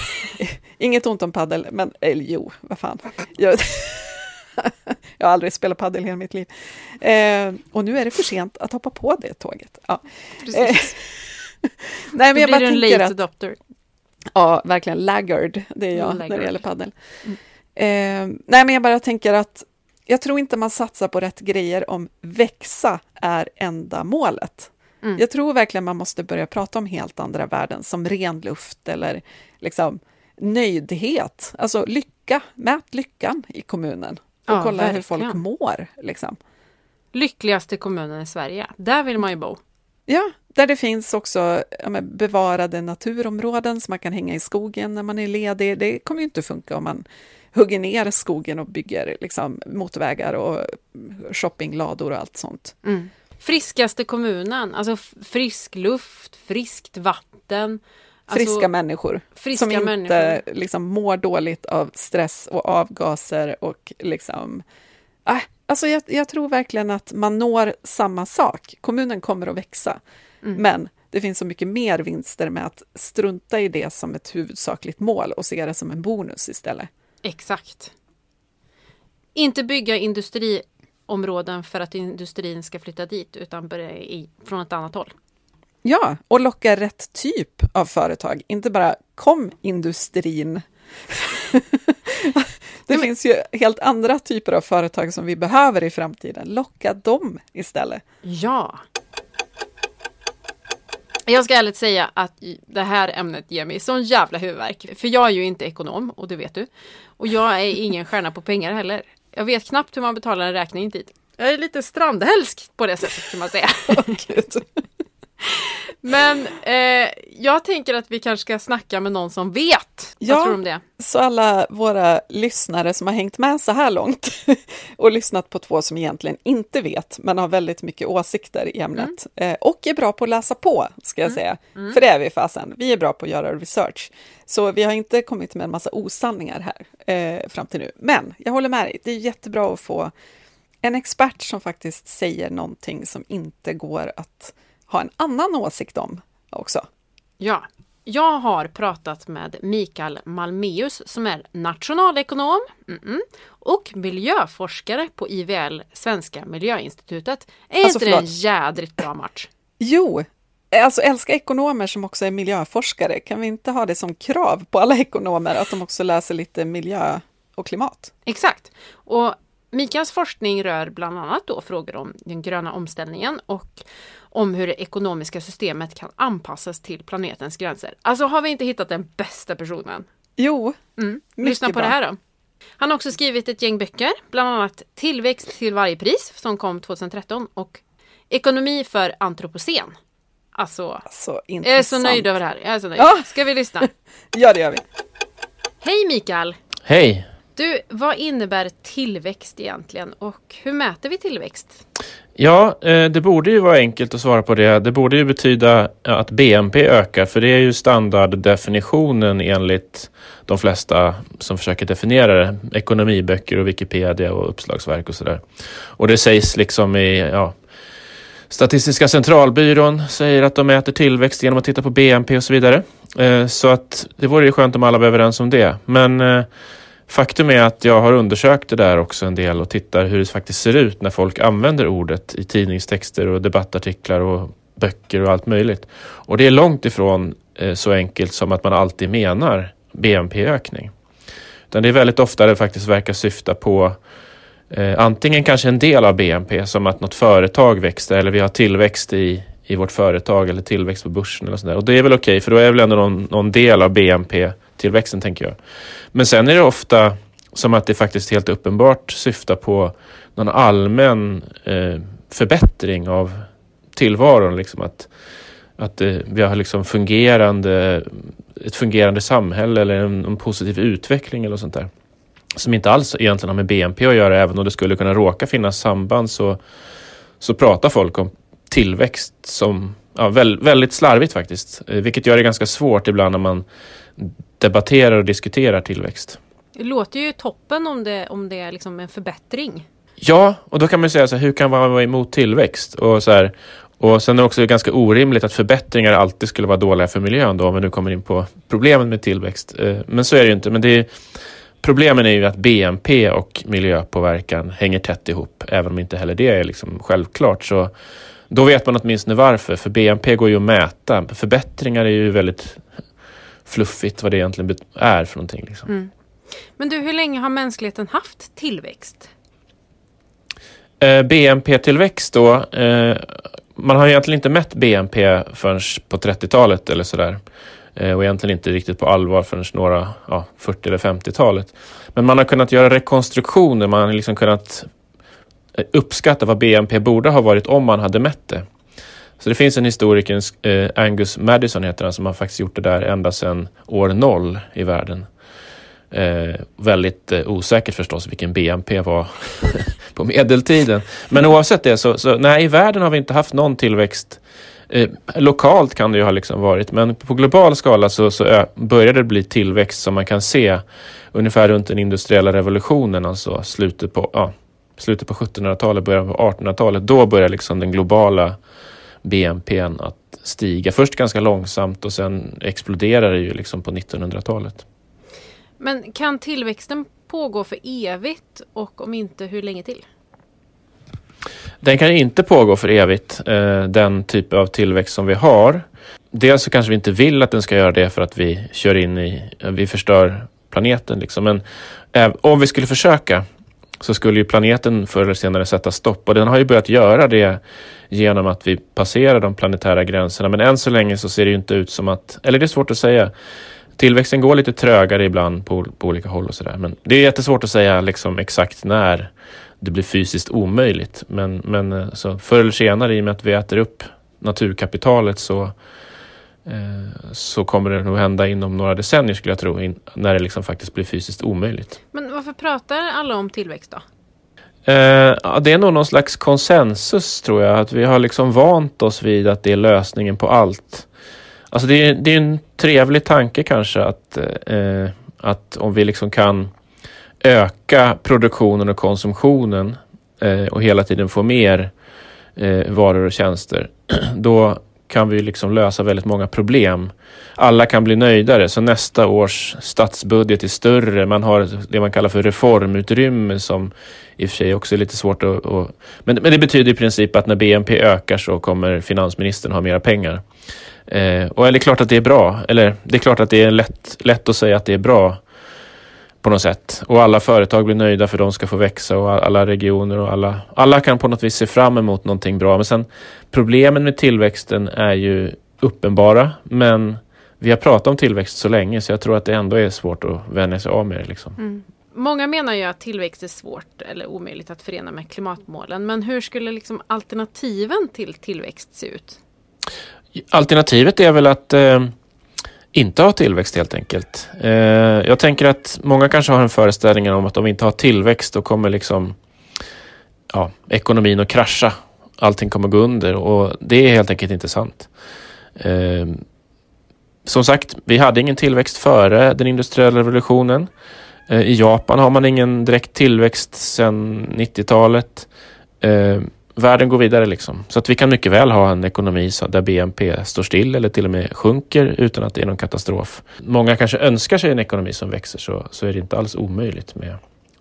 Inget ont om paddel, men eller, jo, vad fan. Jag, jag har aldrig spelat paddel i hela mitt liv. Eh, och nu är det för sent att hoppa på det tåget. Ja. Eh, nej, men Då jag bara du en tänker late adopter. ja, verkligen laggard, det är jag Mm, när laggard. det gäller paddel. Eh, nej, men jag bara tänker att jag tror inte man satsar på rätt grejer om växa är enda målet. Mm. Jag tror verkligen man måste börja prata om helt andra värden, som ren luft eller liksom nöjdhet. Alltså lycka, mät lyckan i kommunen och Ja, kolla hur folk verkligen. mår. Liksom. Lyckligaste kommunen i Sverige. Där vill man ju bo. Ja, där det finns också ja, bevarade naturområden så man kan hänga i skogen när man är ledig. Det kommer ju inte funka om man hugger ner skogen och bygger liksom, motorvägar och shoppinglador och allt sånt. Mm. Friskaste kommunen, alltså frisk luft, friskt vatten. Alltså, Friska människor friska som inte människor. liksom, mår dåligt av stress och avgaser och liksom... Äh, alltså jag, jag tror verkligen att man når samma sak. Kommunen kommer att växa, Mm. men det finns så mycket mer vinster med att strunta i det som ett huvudsakligt mål och se det som en bonus istället. Exakt. Inte bygga industriområden för att industrin ska flytta dit utan börja i, från ett annat håll. Ja, och locka rätt typ av företag, inte bara kom industrin. det finns ju helt andra typer av företag som vi behöver i framtiden. Locka dem istället. Ja. Jag ska ärligt säga att det här ämnet ger mig sån jävla huvudvärk. För jag är ju inte ekonom och det vet du. Och jag är ingen stjärna på pengar heller. Jag vet knappt hur man betalar en räkning i tid. Jag är lite strandhälsk på det sättet kan man säga. Gud. Men eh, jag tänker att vi kanske ska snacka med någon som vet. Ja. Vad tror du om det? Så alla våra lyssnare som har hängt med så här långt och lyssnat på två som egentligen inte vet, men har väldigt mycket åsikter i ämnet eh, och är bra på att läsa på, ska jag säga. För det är vi fasen. Vi är bra på att göra research. Så vi har inte kommit med en massa osanningar här eh, fram till nu. Men jag håller med dig, det är jättebra att få en expert som faktiskt säger någonting som inte går att ha en annan åsikt om också. Ja. Jag har pratat med Mikael Malmeus som är nationalekonom och miljöforskare på IVL, Svenska miljöinstitutet. Är Alltså, inte det en jädrigt bra match? Jo, alltså älska ekonomer som också är miljöforskare. Kan vi inte ha det som krav på alla ekonomer att de också läser lite miljö och klimat? Exakt. Och Mikaels forskning rör bland annat då frågor om den gröna omställningen och om hur det ekonomiska systemet kan anpassas till planetens gränser. Alltså har vi inte hittat den bästa personen? Jo, Mm. Lyssna på bra. det här då. Han har också skrivit ett gäng böcker, bland annat Tillväxt till varje pris som kom 2013 och Ekonomi för antropocen. Alltså, alltså jag är så nöjd över det här. Jag är så nöjd. Ja. Ska vi lyssna? Ja, det gör vi. Hej Mikael! Hej! Du, vad innebär tillväxt egentligen och hur mäter vi tillväxt? Ja, eh, det borde ju vara enkelt att svara på det. Det borde ju betyda att BNP ökar, för det är ju standarddefinitionen enligt de flesta som försöker definiera det. Ekonomiböcker och Wikipedia och uppslagsverk och sådär. Och det sägs liksom i, ja, Statistiska centralbyrån säger att de mäter tillväxt genom att titta på BNP och så vidare. Eh, så att det vore ju skönt om alla var överens om det. Men eh, faktum är att jag har undersökt det där också en del och tittar hur det faktiskt ser ut när folk använder ordet i tidningstexter och debattartiklar och böcker och allt möjligt. Och det är långt ifrån eh, så enkelt som att man alltid menar BNP-ökning. Utan det är väldigt ofta det faktiskt verkar syfta på eh, antingen kanske en del av BNP som att något företag växer eller vi har tillväxt i, i vårt företag eller tillväxt på börsen eller sådär. Och det är väl okej okay, för då är det väl ändå någon, någon del av BNP tillväxten tänker jag. Men sen är det ofta som att det faktiskt helt uppenbart syftar på någon allmän eh, förbättring av tillvaron. Liksom att att eh, vi har liksom fungerande, ett fungerande samhälle eller en, en positiv utveckling eller sånt där som inte alls egentligen har med BNP att göra, även om det skulle kunna råka finnas samband så, så pratar folk om tillväxt som ja, väldigt slarvigt faktiskt, eh, vilket gör det ganska svårt ibland när man debatterar och diskuterar tillväxt. Det låter ju toppen om det, om det är liksom en förbättring. Ja, och då kan man säga så här, hur kan man vara emot tillväxt? Och, så här, och sen är det också ganska orimligt att förbättringar alltid skulle vara dåliga för miljön då, om vi nu kommer in på problemen med tillväxt. Eh, men så är det ju inte. Men det är, Problemen är ju att BNP och miljöpåverkan hänger tätt ihop, även om inte heller det är liksom självklart. Så då vet man åtminstone varför, för BNP går ju att mäta. Förbättringar är ju väldigt fluffigt vad det egentligen är för någonting. Liksom. Mm. Men du, hur länge har mänskligheten haft tillväxt? Eh, BNP-tillväxt då. Eh, man har egentligen inte mätt BNP förrän på 30-talet eller sådär. Eh, och egentligen inte riktigt på allvar förrän några ja, 40 eller 50-talet. Men man har kunnat göra rekonstruktioner, man har liksom kunnat eh, uppskatta vad BNP borde ha varit om man hade mätt det. Så det finns en historiker, eh, Angus Madison heter han, som har faktiskt gjort det där ända sedan år noll i världen. Eh, väldigt eh, osäkert förstås vilken BNP var på medeltiden. Men oavsett det så, så nej, i världen har vi inte haft någon tillväxt Eh, lokalt kan det ju ha liksom varit, men på global skala så, så eh, började det bli tillväxt som man kan se ungefär runt den industriella revolutionen, alltså slutet på, ja, slutet på 1700-talet, början på 1800-talet. Då börjar liksom den globala BNPn att stiga. Först ganska långsamt och sen exploderar det ju liksom på 1900-talet. Men kan tillväxten pågå för evigt och om inte, hur länge till? Den kan inte pågå för evigt, eh, den typ av tillväxt som vi har. Dels så kanske vi inte vill att den ska göra det för att vi kör in i, vi förstör planeten liksom. Men eh, om vi skulle försöka så skulle ju planeten förr eller senare sätta stopp och den har ju börjat göra det genom att vi passerar de planetära gränserna. Men än så länge så ser det ju inte ut som att, eller det är svårt att säga. Tillväxten går lite trögare ibland på, på olika håll och sådär. Men det är jättesvårt att säga liksom exakt när det blir fysiskt omöjligt. Men, men eh, så förr eller senare, i och med att vi äter upp naturkapitalet så, eh, så kommer det nog hända inom några decennier skulle jag tro, in, när det liksom faktiskt blir fysiskt omöjligt. Men varför pratar alla om tillväxt då? Eh, det är nog någon slags konsensus tror jag, att vi har liksom vant oss vid att det är lösningen på allt. Alltså det är, det är en trevlig tanke kanske att, eh, att om vi liksom kan öka produktionen och konsumtionen eh, och hela tiden få mer eh, varor och tjänster, då kan vi liksom lösa väldigt många problem. Alla kan bli nöjdare, så nästa års statsbudget är större. Man har det man kallar för reformutrymme som i och för sig också är lite svårt att... att men, men det betyder i princip att när BNP ökar så kommer finansministern ha mera pengar. Eh, och är det klart att det är bra, eller det är klart att det är lätt, lätt att säga att det är bra på något sätt. Och alla företag blir nöjda för de ska få växa och alla regioner och alla, alla kan på något vis se fram emot någonting bra. Men sen problemen med tillväxten är ju uppenbara, men vi har pratat om tillväxt så länge så jag tror att det ändå är svårt att vänja sig av med det. Liksom. Mm. Många menar ju att tillväxt är svårt eller omöjligt att förena med klimatmålen. Men hur skulle liksom alternativen till tillväxt se ut? Alternativet är väl att eh, inte ha tillväxt helt enkelt. Eh, jag tänker att många kanske har en föreställning om att om vi inte har tillväxt då kommer liksom ja, ekonomin att krascha. Allting kommer gå under och det är helt enkelt inte sant. Eh, som sagt, vi hade ingen tillväxt före den industriella revolutionen. Eh, I Japan har man ingen direkt tillväxt sedan 90-talet. Världen går vidare liksom. Så att vi kan mycket väl ha en ekonomi där BNP står still eller till och med sjunker utan att det är någon katastrof. Många kanske önskar sig en ekonomi som växer så, så är det inte alls omöjligt med,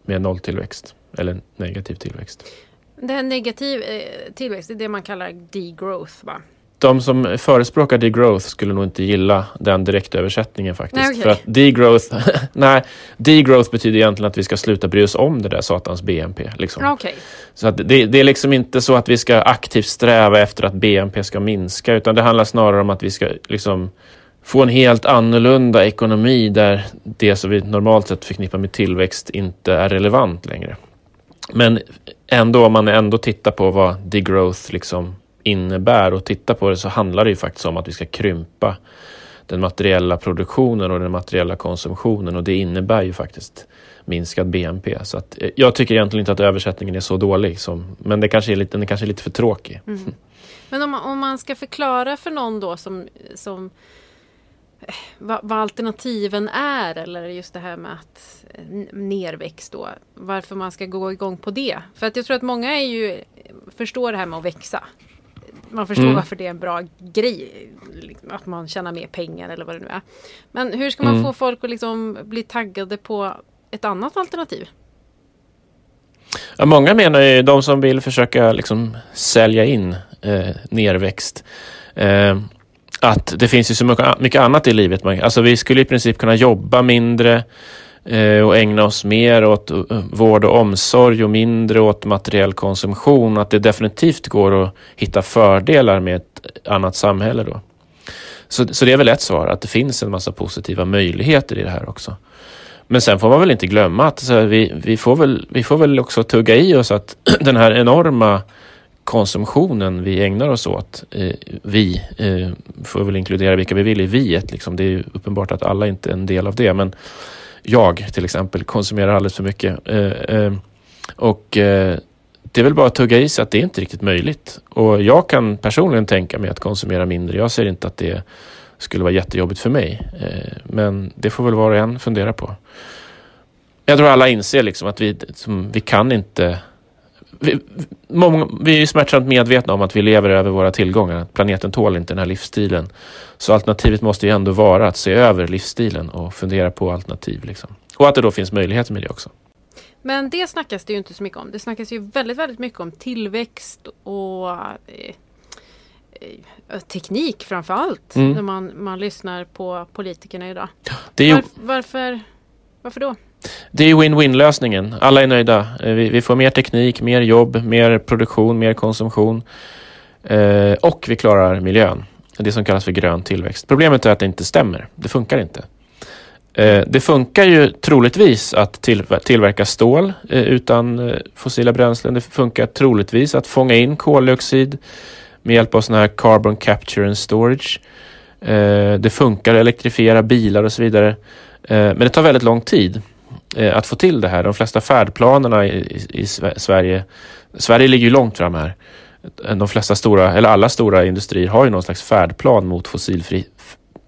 med nolltillväxt eller negativ tillväxt. Det här negativ eh, tillväxt, det är det man kallar degrowth va? De som förespråkar degrowth skulle nog inte gilla den direktöversättningen faktiskt. Nej, okay. För att degrowth, nej, degrowth betyder egentligen att vi ska sluta bry oss om det där satans BNP. Liksom. Okay. Så att det, det, är liksom inte så att vi ska aktivt sträva efter att BNP ska minska, utan det handlar snarare om att vi ska liksom få en helt annorlunda ekonomi där det som vi normalt sett förknippar med tillväxt inte är relevant längre. Men ändå, om man ändå tittar på vad degrowth liksom innebär och titta på det så handlar det ju faktiskt om att vi ska krympa den materiella produktionen och den materiella konsumtionen och det innebär ju faktiskt minskad BNP. Så att, eh, jag tycker egentligen inte att översättningen är så dålig, som, men det kanske är lite, den är lite för tråkig. Mm. Men om man, om man ska förklara för någon då som, som eh, vad, vad, alternativen är eller just det här med att eh, nerväxt då. Varför man ska gå igång på det. För att jag tror att många är ju, förstår det här med att växa man förstår mm. varför det är en bra grej. Liksom, att man tjänar mer pengar eller vad det nu är. Men hur ska man mm. få folk att liksom bli taggade på ett annat alternativ? Ja, många menar ju de som vill försöka liksom sälja in eh, nerväxt. Eh, att det finns ju så mycket, mycket annat i livet. Alltså vi skulle i princip kunna jobba mindre. Eh, och ägna oss mer åt eh, vård och omsorg och mindre åt materiell konsumtion. Att det definitivt går att hitta fördelar med ett annat samhälle då. Så, så det är väl ett svar, att det finns en massa positiva möjligheter i det här också. Men sen får man väl inte glömma att så vi, vi, får väl, vi får väl också tugga i oss att den här enorma konsumtionen vi ägnar oss åt, eh, vi, eh, får väl inkludera vilka vi vill i viet, liksom. det är uppenbart att alla inte är en del av det, men jag till exempel konsumerar alldeles för mycket. Eh, eh, och eh, det är väl bara att tugga i sig att det är inte riktigt möjligt. Och jag kan personligen tänka mig att konsumera mindre. Jag ser inte att det skulle vara jättejobbigt för mig. Men det får väl var och en fundera på. Jag tror alla inser liksom att vi, vi kan inte vi, många, vi är smärtsamt medvetna om att vi lever över våra tillgångar. Planeten tål inte den här livsstilen. Så alternativet måste ju ändå vara att se över livsstilen och fundera på alternativ. Liksom. Och att det då finns möjligheter med det också. Men det snackas det ju inte så mycket om. Det snackas ju väldigt, väldigt mycket om tillväxt och eh, eh teknik framför allt. Mm. När man, man lyssnar på politikerna idag. Ju... Var, varför, varför då? Det är win-win lösningen. Alla är nöjda. Eh, vi, vi, får mer teknik, mer jobb, mer produktion, mer konsumtion. Eh, och vi klarar miljön. Det som kallas för grön tillväxt. Problemet är att det inte stämmer. Det funkar inte. Eh, det funkar ju troligtvis att till, tillverka stål eh, utan eh, fossila bränslen. Det funkar troligtvis att fånga in koldioxid med hjälp av sådana här carbon capture and storage. Eh, det funkar att elektrifiera bilar och så vidare. men det tar väldigt lång tid. Eh, att få till det här. De flesta färdplanerna i, i, i, Sverige, Sverige ligger ju långt fram här. De flesta stora, eller alla stora industrier har ju någon slags färdplan mot fossilfri,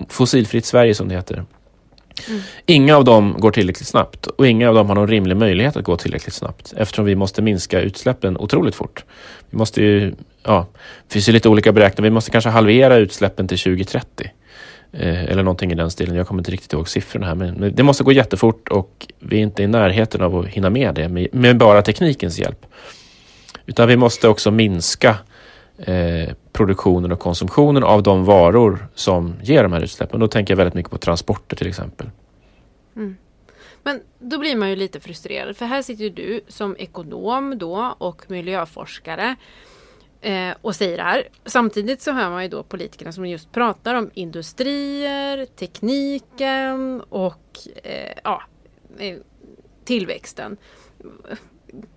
fossilfritt Sverige som det heter. Mm. Inga av dem går tillräckligt snabbt och inga av dem har någon rimlig möjlighet att gå tillräckligt snabbt eftersom vi måste minska utsläppen otroligt fort. Vi måste ju, ja, det finns ju lite olika beräkningar, vi måste kanske halvera utsläppen till 2030. Eh, eller någonting i den stilen. Jag kommer inte riktigt ihåg siffrorna här. Men det måste gå jättefort och vi är inte i närheten av att hinna med det med, med bara teknikens hjälp. Utan vi måste också minska eh, produktionen och konsumtionen av de varor som ger de här utsläppen. Då tänker jag väldigt mycket på transporter till exempel. Mm. Men då blir man ju lite frustrerad för här sitter du som ekonom då och miljöforskare Eh, och säger det här. Samtidigt så hör man ju då politikerna som just pratar om industrier, tekniken och eh, ja, eh, tillväxten.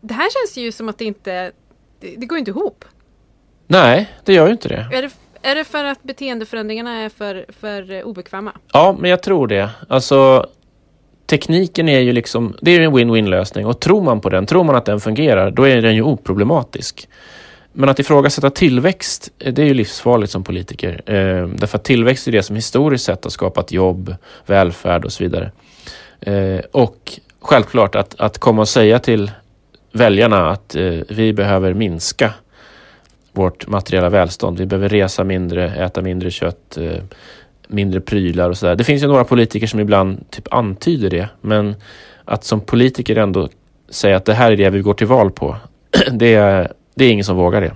Det här känns ju som att det inte, det, det går inte ihop. Nej, det gör ju inte det. Är det, Är det för att beteendeförändringarna är för, för obekväma? Ja, men jag tror det. Alltså, tekniken är ju liksom, det är en win-win lösning och tror man på den, tror man att den fungerar, då är den ju oproblematisk. Men att ifrågasätta tillväxt, eh, det är ju livsfarligt som politiker. Eh, därför att tillväxt är det som historiskt sett har skapat jobb, välfärd och så vidare. Eh, och självklart att, att komma och säga till väljarna att eh, vi behöver minska vårt materiella välstånd. Vi behöver resa mindre, äta mindre kött, eh, mindre prylar och sådär. Det finns ju några politiker som ibland typ antyder det, men att som politiker ändå säga att det här är det vi går till val på, det är, det är ingen som vågar det.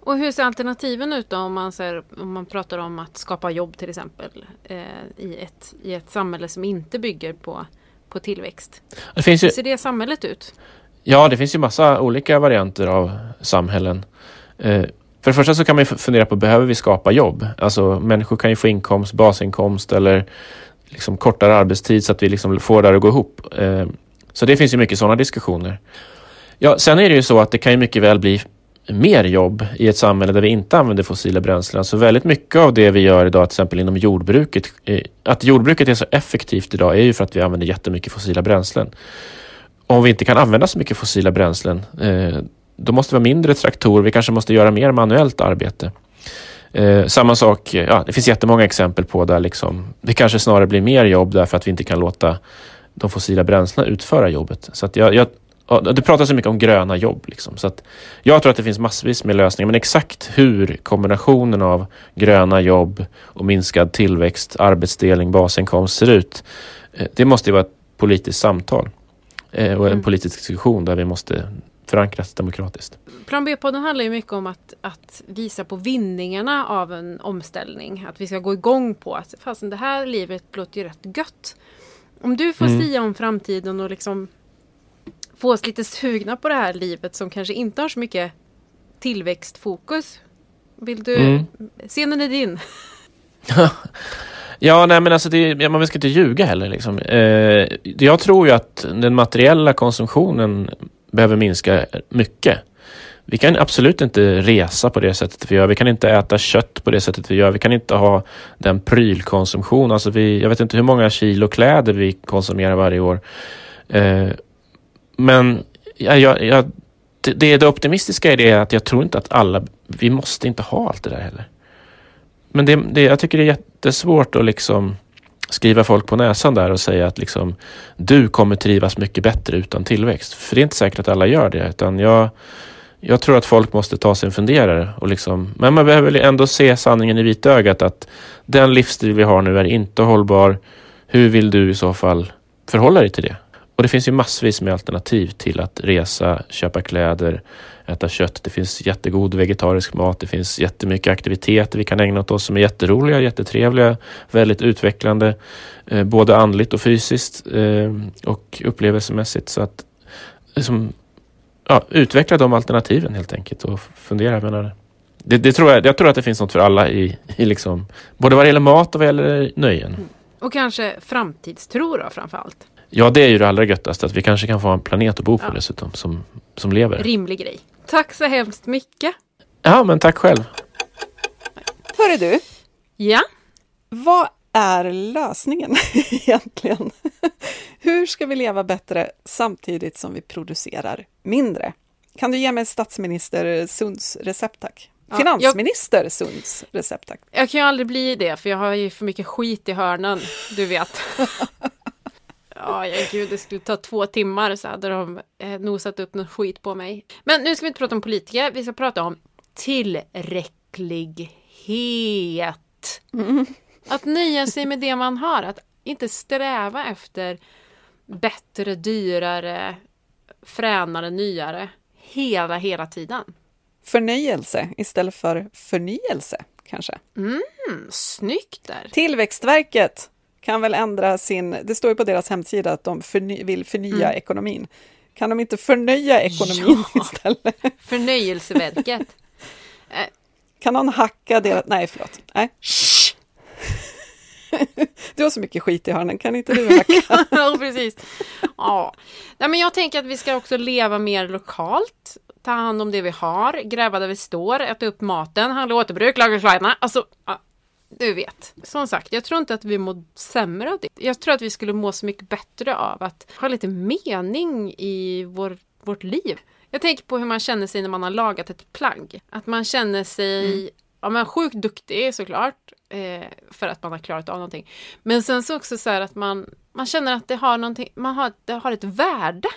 Och hur ser alternativen ut då om man, ser, om man pratar om att skapa jobb till exempel eh, i, ett, i ett samhälle som inte bygger på, på tillväxt? Det finns ju, Hur ser det samhället ut? ja, det finns ju massa olika varianter av samhällen. Eh, för det första så kan man fundera på, behöver vi skapa jobb? Alltså människor kan ju få inkomst, basinkomst eller liksom kortare arbetstid så att vi liksom får det att gå ihop. Eh, så det finns ju mycket sådana diskussioner. Ja, sen är det ju så att det kan ju mycket väl bli mer jobb i ett samhälle där vi inte använder fossila bränslen. Så väldigt mycket av det vi gör idag, till exempel inom jordbruket, eh, att jordbruket är så effektivt idag är ju för att vi använder jättemycket fossila bränslen. Om vi inte kan använda så mycket fossila bränslen, eh, då måste vi ha mindre traktorer, vi kanske måste göra mer manuellt arbete. Eh, samma sak, ja, det finns jättemånga exempel på där liksom, det kanske snarare blir mer jobb därför att vi inte kan låta de fossila bränslena utföra jobbet. Så att jag, jag, det pratas så mycket om gröna jobb. Liksom, så att jag tror att det finns massvis med lösningar, men exakt hur kombinationen av gröna jobb och minskad tillväxt, arbetsdelning, basinkomst ser ut, eh, det måste ju vara ett politiskt samtal eh, och en Mm. politisk diskussion där vi måste förankras demokratiskt. Plan B-podden handlar ju mycket om att, att visa på vinningarna av en omställning. Att vi ska gå igång på att fasen det här livet låter ju rätt gött. Om du får Mm. sia om framtiden och liksom få oss lite sugna på det här livet som kanske inte har så mycket tillväxtfokus. Vill du, Mm. scenen är din. Ja, nej men alltså det, man ska inte ljuga heller. Liksom. Eh, jag tror ju att den materiella konsumtionen behöver minska mycket. Vi kan absolut inte resa på det sättet vi gör. Vi kan inte äta kött på det sättet vi gör. Vi kan inte ha den prylkonsumtion. Alltså vi, jag vet inte hur många kilo kläder vi konsumerar varje år. Eh, men jag, jag, det, det, det optimistiska i det att jag tror inte att alla, vi måste inte ha allt det där heller. Men det, det, jag tycker det är jättesvårt att liksom skriva folk på näsan där och säga att liksom, du kommer trivas mycket bättre utan tillväxt. För det är inte säkert att alla gör det. Utan jag, jag tror att folk måste ta sig en funderare. Och liksom, men man behöver ändå se sanningen i vitögat att den livsstil vi har nu är inte hållbar. Hur vill du i så fall förhålla dig till det? Och det finns ju massvis med alternativ till att resa, köpa kläder, äta kött. Det finns jättegod vegetarisk mat. Det finns jättemycket aktiviteter vi kan ägna åt oss som är jätteroliga, jättetrevliga, väldigt utvecklande. Eh, både andligt och fysiskt eh, och upplevelsemässigt. Så att liksom, ja, utveckla de alternativen helt enkelt och fundera. Jag menar, det, det tror jag, jag tror att det finns något för alla i, i liksom, både vad det gäller mat och vad det gäller nöjen. Mm. Och kanske framtidstro då framförallt. Ja, det är ju det allra göttaste, att vi kanske kan få en planet att bo på Ja. dessutom, som, som lever. Rimlig grej. Tack så hemskt mycket. Ja, men tack själv. Hörru du, Ja, vad är lösningen egentligen? Hur ska vi leva bättre samtidigt som vi producerar mindre? Kan du ge mig statsminister Sunds recept tack? Ja, Finansminister Sunds recept tack. jag kan ju aldrig bli det för jag har ju för mycket skit i hörnan, du vet. Ja, ja, gud, det skulle ta två timmar så hade de eh, nosat upp något skit på mig. Men nu ska vi inte prata om politiker, vi ska prata om tillräcklighet. Att nöja sig med det man har, att inte sträva efter bättre, dyrare, fränare, nyare hela, hela tiden. Förnöjelse istället för förnyelse, kanske. Mm, snyggt där! Tillväxtverket kan väl ändra sin... Det står ju på deras hemsida att de förny, vill förnya Mm. ekonomin. Kan de inte förnya ekonomin Ja. istället? Förnöjelseverket. Kan någon hacka deras... Nej, förlåt. Nej. Shh! Du har så mycket skit i hörnen, kan inte du hacka? ja, precis. Ja. Nej, men jag tänker att vi ska också leva mer lokalt. ta hand om det vi har, gräva där vi står, äta upp maten, handla återbruk, laga kläderna. Alltså, du vet. Som sagt, jag tror inte att vi mår sämre av det. Jag tror att vi skulle må så mycket bättre av att ha lite mening i vår, vårt liv. Jag tänker på hur man känner sig när man har lagat ett plagg. Att man känner sig mm. ja, men sjukt duktig såklart. Eh, för att man har klarat av någonting. Men sen så också så här att man, man känner att det har, någonting, man har, det har ett värde.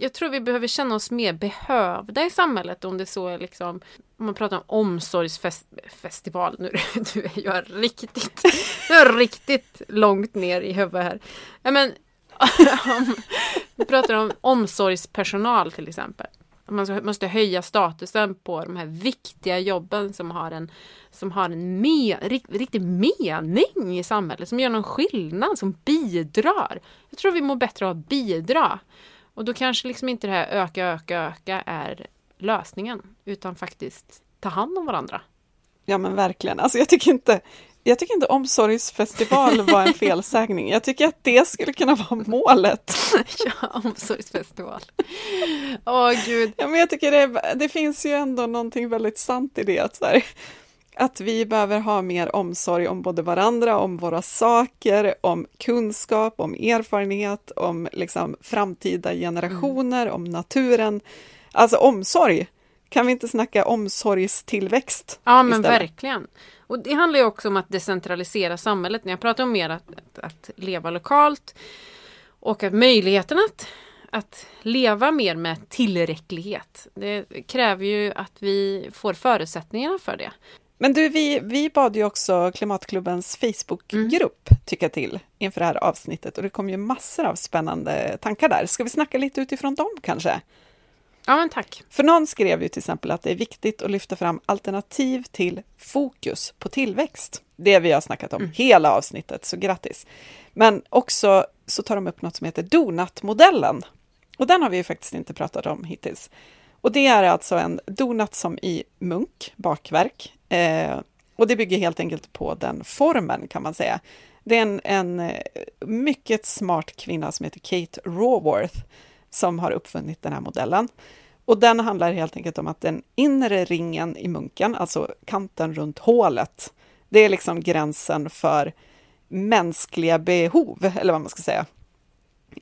Jag tror vi behöver känna oss mer behövda i samhället om det så är liksom om man pratar om omsorgsfestival, nu, nu är jag riktigt, jag är riktigt långt ner i huvudet här. Ja, men, om, vi pratar om omsorgspersonal till exempel. Man måste höja statusen på de här viktiga jobben som har en, som har en me, riktig mening i samhället, som gör någon skillnad, som bidrar. Jag tror vi mår bättre av att bidra. Och då kanske liksom inte det här öka, öka, öka är lösningen, utan faktiskt ta hand om varandra. Ja men verkligen, alltså jag tycker inte, jag tycker inte omsorgsfestival var en felsägning. Jag tycker att det skulle kunna vara målet. ja, omsorgsfestival. Åh oh, gud. Ja, men jag tycker det, det finns ju ändå någonting väldigt sant i det. Att, här, att vi behöver ha mer omsorg om både varandra, om våra saker, om kunskap, om erfarenhet, om liksom framtida generationer, mm. om naturen. Alltså omsorg. Kan vi inte snacka omsorgstillväxt? Ja, men istället? verkligen. Och det handlar ju också om att decentralisera samhället. När jag pratar om mer att, att, att leva lokalt och att möjligheten att, att leva mer med tillräcklighet. Det kräver ju att vi får förutsättningarna för det. Men du, vi, vi bad ju också Klimatklubbens Facebookgrupp mm. tycka till inför det här avsnittet och det kom ju massor av spännande tankar där. Ska vi snacka lite utifrån dem kanske? Ja, men tack. För någon skrev ju till exempel att det är viktigt att lyfta fram alternativ till fokus på tillväxt. Det vi har snackat om mm. hela avsnittet, så grattis. Men också så tar de upp något som heter donutmodellen. Och den har vi ju faktiskt inte pratat om hittills. Och det är alltså en donut som i munk, bakverk. Eh, och det bygger helt enkelt på den formen kan man säga. Det är en, en eh, mycket smart kvinna som heter Kate Raworth som har uppfunnit den här modellen. Och den handlar helt enkelt om att den inre ringen i munken, alltså kanten runt hålet, det är liksom gränsen för mänskliga behov, eller vad man ska säga.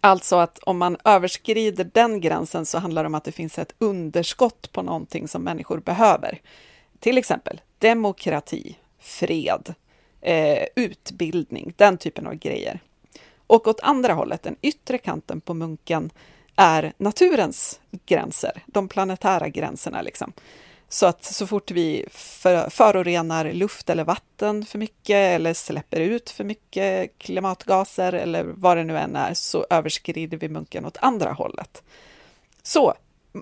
Alltså att om man överskrider den gränsen så handlar det om att det finns ett underskott på någonting som människor behöver. Till exempel demokrati, fred, eh, utbildning, den typen av grejer. Och åt andra hållet, den yttre kanten på munken, är naturens gränser, de planetära gränserna. Liksom. Så att så fort vi för, förorenar luft eller vatten för mycket eller släpper ut för mycket klimatgaser eller vad det nu än är så överskrider vi munken åt andra hållet. Så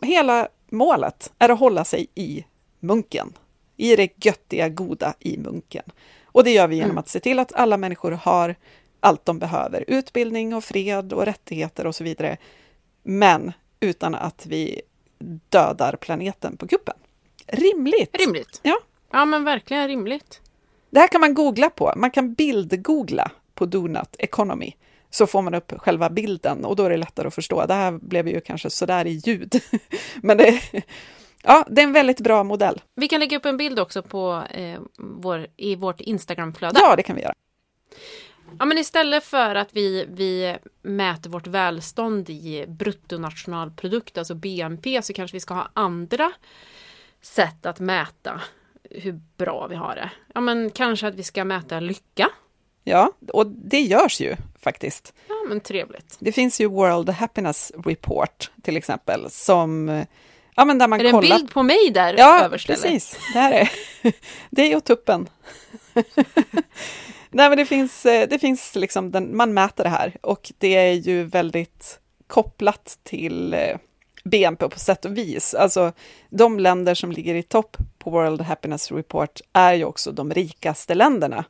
hela målet är att hålla sig i munken, i det göttiga, goda i munken. Och det gör vi genom mm. att se till att alla människor har allt de behöver, utbildning och fred och rättigheter och så vidare men utan att vi dödar planeten på kuppen. Rimligt! Rimligt. Ja. ja, men verkligen rimligt. Det här kan man googla på. Man kan bildgoogla på Donut Economy så får man upp själva bilden och då är det lättare att förstå. Det här blev ju kanske sådär i ljud, men det, ja, det är en väldigt bra modell. Vi kan lägga upp en bild också på, eh, vår, i vårt Instagramflöde. Ja, det kan vi göra. Ja, men istället för att vi, vi mäter vårt välstånd i bruttonationalprodukt, alltså BNP, så kanske vi ska ha andra sätt att mäta hur bra vi har det. Ja, men kanske att vi ska mäta lycka. Ja, och det görs ju faktiskt. Ja, men trevligt. Det finns ju World Happiness Report till exempel som Ja, men där man är det kollar... en bild på mig där Ja, precis. Det här är det är och tuppen. Nej, men det finns, eh, det finns liksom, den, man mäter det här och det är ju väldigt kopplat till eh, BNP på sätt och vis. Alltså de länder som ligger i topp på World Happiness Report är ju också de rikaste länderna.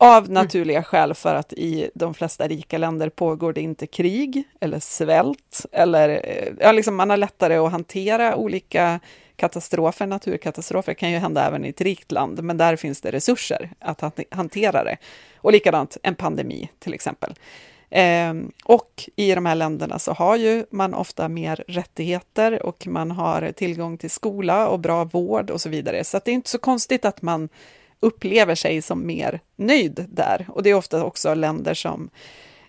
Av mm. naturliga mm. skäl för att i de flesta rika länder pågår det inte krig eller svält eller eh, ja, liksom man har lättare att hantera olika katastrofer, naturkatastrofer kan ju hända även i ett rikt land, men där finns det resurser att hantera det. Och likadant en pandemi till exempel. Eh, och i de här länderna så har ju man ofta mer rättigheter och man har tillgång till skola och bra vård och så vidare. Så det är inte så konstigt att man upplever sig som mer nöjd där. Och det är ofta också länder som,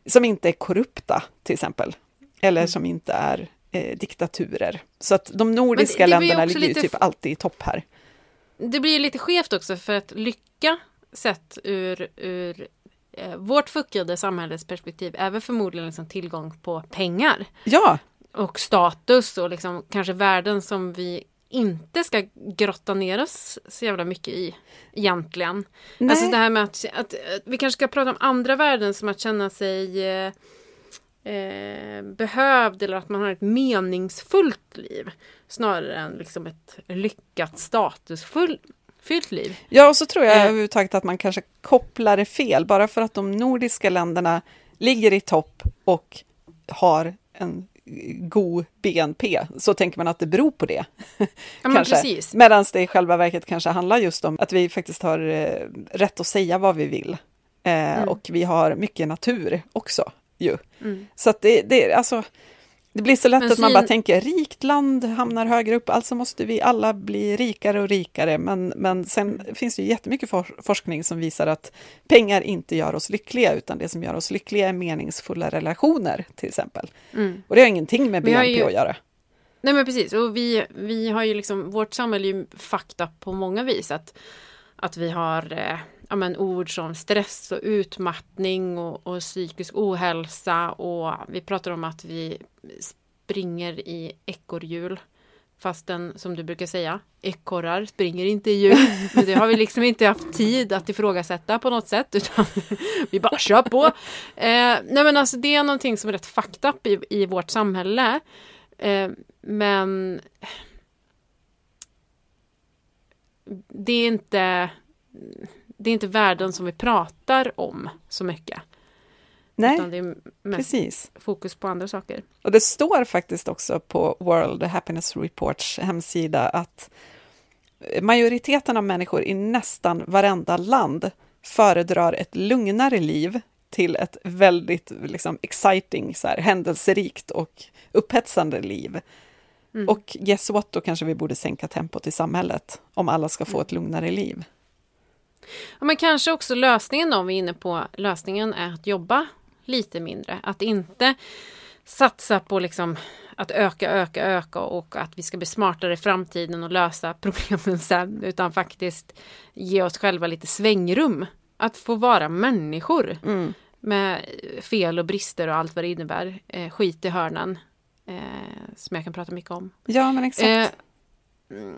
som inte är korrupta, till exempel. Eller mm. som inte är eh, diktaturer. Så att de nordiska det, det länderna ligger ju typ alltid i topp här. Det blir lite skevt också för att lycka sett ur, ur vårt fuckade samhälles perspektiv väl förmodligen liksom tillgång på pengar. Ja! Och status och liksom kanske värden som vi inte ska grotta ner oss så jävla mycket i egentligen. Nej. Alltså det här med att, att, att, vi kanske ska prata om andra värden som att känna sig eh, eh, behövd eller att man har ett meningsfullt liv. Snarare än liksom ett lyckat statusfyllt liv. Ja, och så tror jag eh. överhuvudtaget att man kanske kopplar det fel. Bara för att de nordiska länderna ligger i topp och har en god BNP, så tänker man att det beror på det. Ja, Medan det i själva verket kanske handlar just om att vi faktiskt har eh, rätt att säga vad vi vill. Eh, mm. Och vi har mycket natur också ju. Mm. Så att det, det, alltså, det blir så lätt men att man bara tänker rikt land hamnar högre upp, alltså måste vi alla bli rikare och rikare. Men, men sen finns det ju jättemycket for forskning som visar att pengar inte gör oss lyckliga, utan det som gör oss lyckliga är meningsfulla relationer till exempel. Mm. Och det har ingenting med BNP ju... att göra. Nej men precis, och vi, vi har ju liksom, vårt samhälle är ju fakta på många vis. Att, att vi har eh, ja, men, ord som stress och utmattning och, och psykisk ohälsa och vi pratar om att vi springer i ekorrhjul. Fastän som du brukar säga, ekorrar springer inte i hjul. Men det har vi liksom inte haft tid att ifrågasätta på något sätt. Utan vi bara kör på. Eh, nej men alltså det är någonting som är rätt fucked up i, i vårt samhälle. Eh, men det är inte det är inte värden som vi pratar om så mycket. Nej, utan det är mest precis. fokus på andra saker. Och det står faktiskt också på World Happiness Reports hemsida att majoriteten av människor i nästan varenda land föredrar ett lugnare liv till ett väldigt liksom, exciting, så här, händelserikt och upphetsande liv. Mm. Och guess what, då kanske vi borde sänka tempot i samhället om alla ska få mm. ett lugnare liv. Ja, men kanske också lösningen om vi är inne på lösningen är att jobba lite mindre. Att inte satsa på liksom att öka, öka, öka och att vi ska bli smartare i framtiden och lösa problemen sen. Utan faktiskt ge oss själva lite svängrum. Att få vara människor. Mm. Med fel och brister och allt vad det innebär. Eh, skit i hörnen. Eh, som jag kan prata mycket om. Ja men exakt. Eh,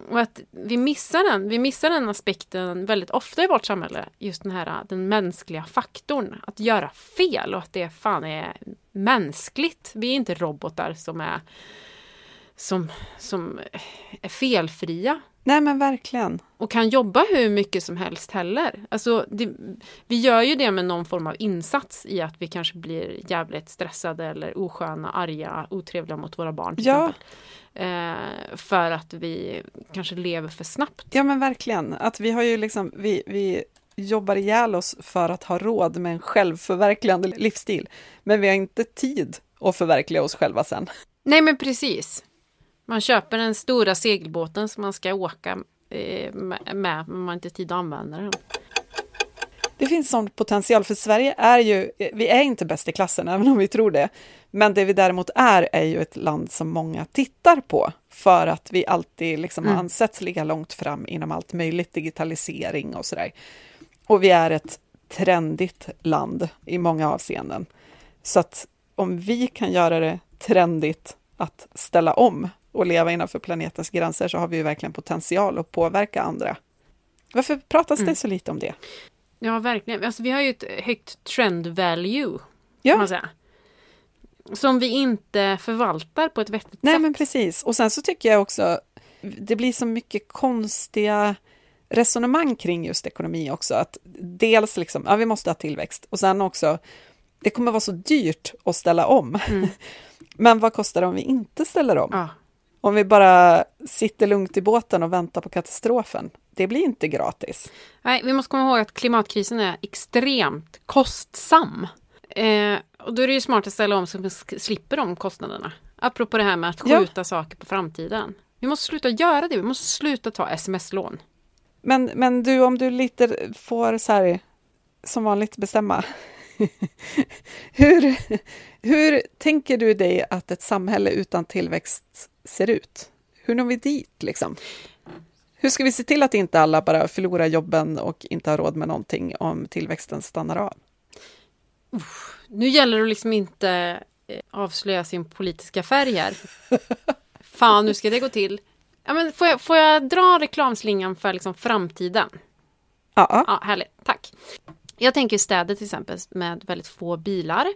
och att vi missar den, vi missar den aspekten väldigt ofta i vårt samhälle. Just den här den mänskliga faktorn. Att göra fel och att det fan är mänskligt. Vi är inte robotar som är som, som är felfria. Nej men verkligen. Och kan jobba hur mycket som helst heller. Alltså, det, vi gör ju det med någon form av insats i att vi kanske blir jävligt stressade eller osköna, arga, otrevliga mot våra barn. ja. Eh, för att vi kanske lever för snabbt. Ja men verkligen, att vi har ju liksom, vi, vi jobbar ihjäl oss för att ha råd med en självförverkligande livsstil. Men vi har inte tid att förverkliga oss själva sen. Nej men precis. Man köper den stora segelbåten som man ska åka eh, med, men man har inte tid att använda den. Det finns sån potential, för Sverige är ju, vi är inte bäst i klassen, även om vi tror det. Men det vi däremot är, är ju ett land som många tittar på, för att vi alltid liksom mm. ansetts ligga långt fram inom allt möjligt, digitalisering och sådär. Och vi är ett trendigt land i många avseenden. Så att om vi kan göra det trendigt att ställa om och leva innanför planetens gränser så har vi ju verkligen potential att påverka andra. Varför pratas mm. det så lite om det? Ja, verkligen. Alltså, vi har ju ett högt trend value, ja. man säga. Som vi inte förvaltar på ett vettigt Nej, sätt. men precis. Och sen så tycker jag också, det blir så mycket konstiga resonemang kring just ekonomi också. Att dels liksom, ja vi måste ha tillväxt och sen också, det kommer vara så dyrt att ställa om. Mm. men vad kostar det om vi inte ställer om? Ja. Om vi bara sitter lugnt i båten och väntar på katastrofen det blir inte gratis. Nej, vi måste komma ihåg att klimatkrisen är extremt kostsam. Eh, och då är det ju smart att ställa om så att man slipper de kostnaderna. Apropå det här med att Ja. skjuta saker på framtiden. Vi måste sluta göra det, vi måste sluta ta sms-lån. Men, men du, om du lite får så här, som vanligt bestämma. hur, hur tänker du dig att ett samhälle utan tillväxt ser ut? Hur når vi dit liksom? Hur ska vi se till att inte alla bara förlorar jobben och inte har råd med någonting om tillväxten stannar av? Nu gäller det liksom inte eh, avslöja sin politiska färg här. Fan, hur ska det gå till? Ja, men får, jag, får jag dra reklamslingan för liksom framtiden? Ja, Ja, härligt. Tack. Jag tänker städer till exempel med väldigt få bilar.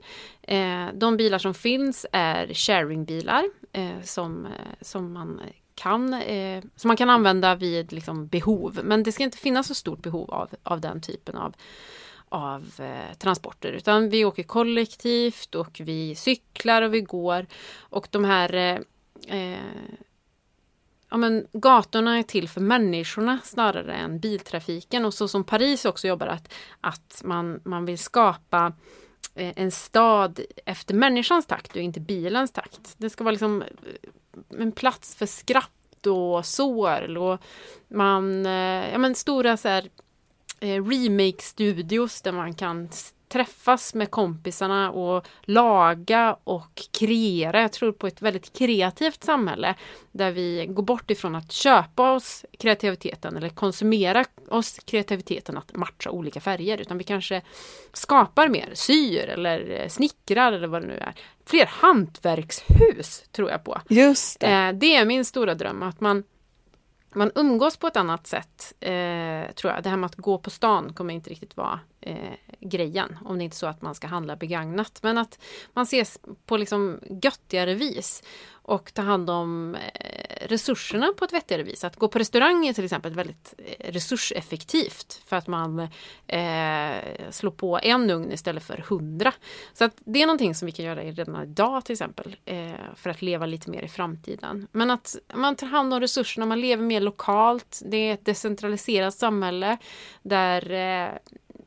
Eh, de bilar som finns är sharingbilar eh, som, eh, som, man kan, eh, som man kan använda vid liksom, behov. Men det ska inte finnas så stort behov av, av den typen av, av eh, transporter. Utan vi åker kollektivt och vi cyklar och vi går. Och de här eh, eh, ja, men gatorna är till för människorna snarare än biltrafiken. Och så som Paris också jobbar, att, att man, man vill skapa eh, en stad efter människans takt och inte bilens takt. Det ska vara liksom eh, en plats för skratt och sorl och man, eh, ja men stora så här remake-studios där man kan träffas med kompisarna och laga och kreera. Jag tror på ett väldigt kreativt samhälle där vi går bort ifrån att köpa oss kreativiteten eller konsumera oss kreativiteten att matcha olika färger utan vi kanske skapar mer, syr eller eh, snickrar eller vad det nu är. Fler hantverkshus tror jag på. just det. Eh, det är min stora dröm, att man, man umgås på ett annat sätt, eh, tror jag. Det här med att gå på stan kommer inte riktigt vara eh, grejen, om det inte är så att man ska handla begagnat. Men att man ses på liksom göttigare vis och ta hand om eh, resurserna på ett vettigare vis. Att gå på restaurang är till exempel väldigt eh, resurseffektivt för att man eh, slår på en ugn istället för hundra. Så att det är någonting som vi kan göra redan idag till exempel eh, för att leva lite mer i framtiden. Men att man tar hand om resurserna, man lever mer lokalt. Det är ett decentraliserat samhälle där eh,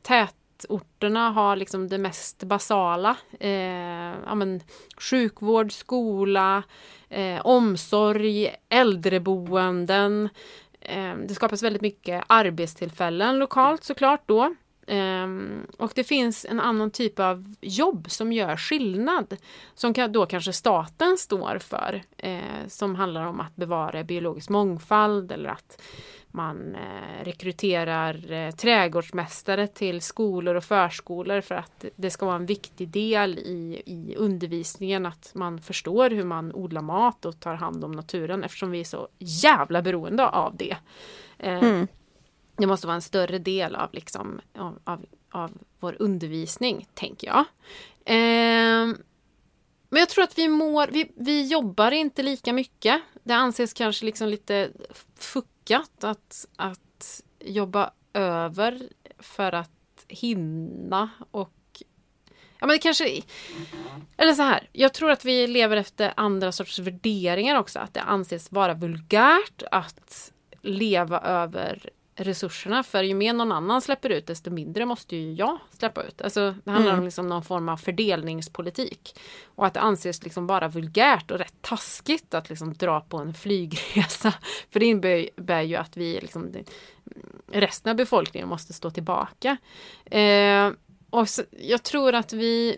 tätorterna har liksom det mest basala. Eh, ja, men, sjukvård, skola, eh, omsorg, äldreboenden. Eh, det skapas väldigt mycket arbetstillfällen lokalt såklart då. Eh, och det finns en annan typ av jobb som gör skillnad. Som kan, då kanske staten står för. Eh, som handlar om att bevara biologisk mångfald eller att man eh, rekryterar eh, trädgårdsmästare till skolor och förskolor för att det ska vara en viktig del i, i undervisningen att man förstår hur man odlar mat och tar hand om naturen eftersom vi är så jävla beroende av det. Eh, Mm. det måste vara en större del av, liksom, av, av, av vår undervisning, tänker jag. Men jag tror att vi mår, vi, vi jobbar inte lika mycket. Det anses kanske liksom lite lyckat att, att jobba över för att hinna och Ja men det kanske... Eller så här, jag tror att vi lever efter andra sorters värderingar också. Att det anses vara vulgärt att leva över resurserna. För ju mer någon annan släpper ut desto mindre måste ju jag släppa ut. Alltså, det handlar Mm. om liksom någon form av fördelningspolitik. Och att det anses liksom bara vulgärt och rätt taskigt att liksom dra på en flygresa. För det innebär ju att vi liksom, resten av befolkningen måste stå tillbaka. Eh, och så, jag tror att vi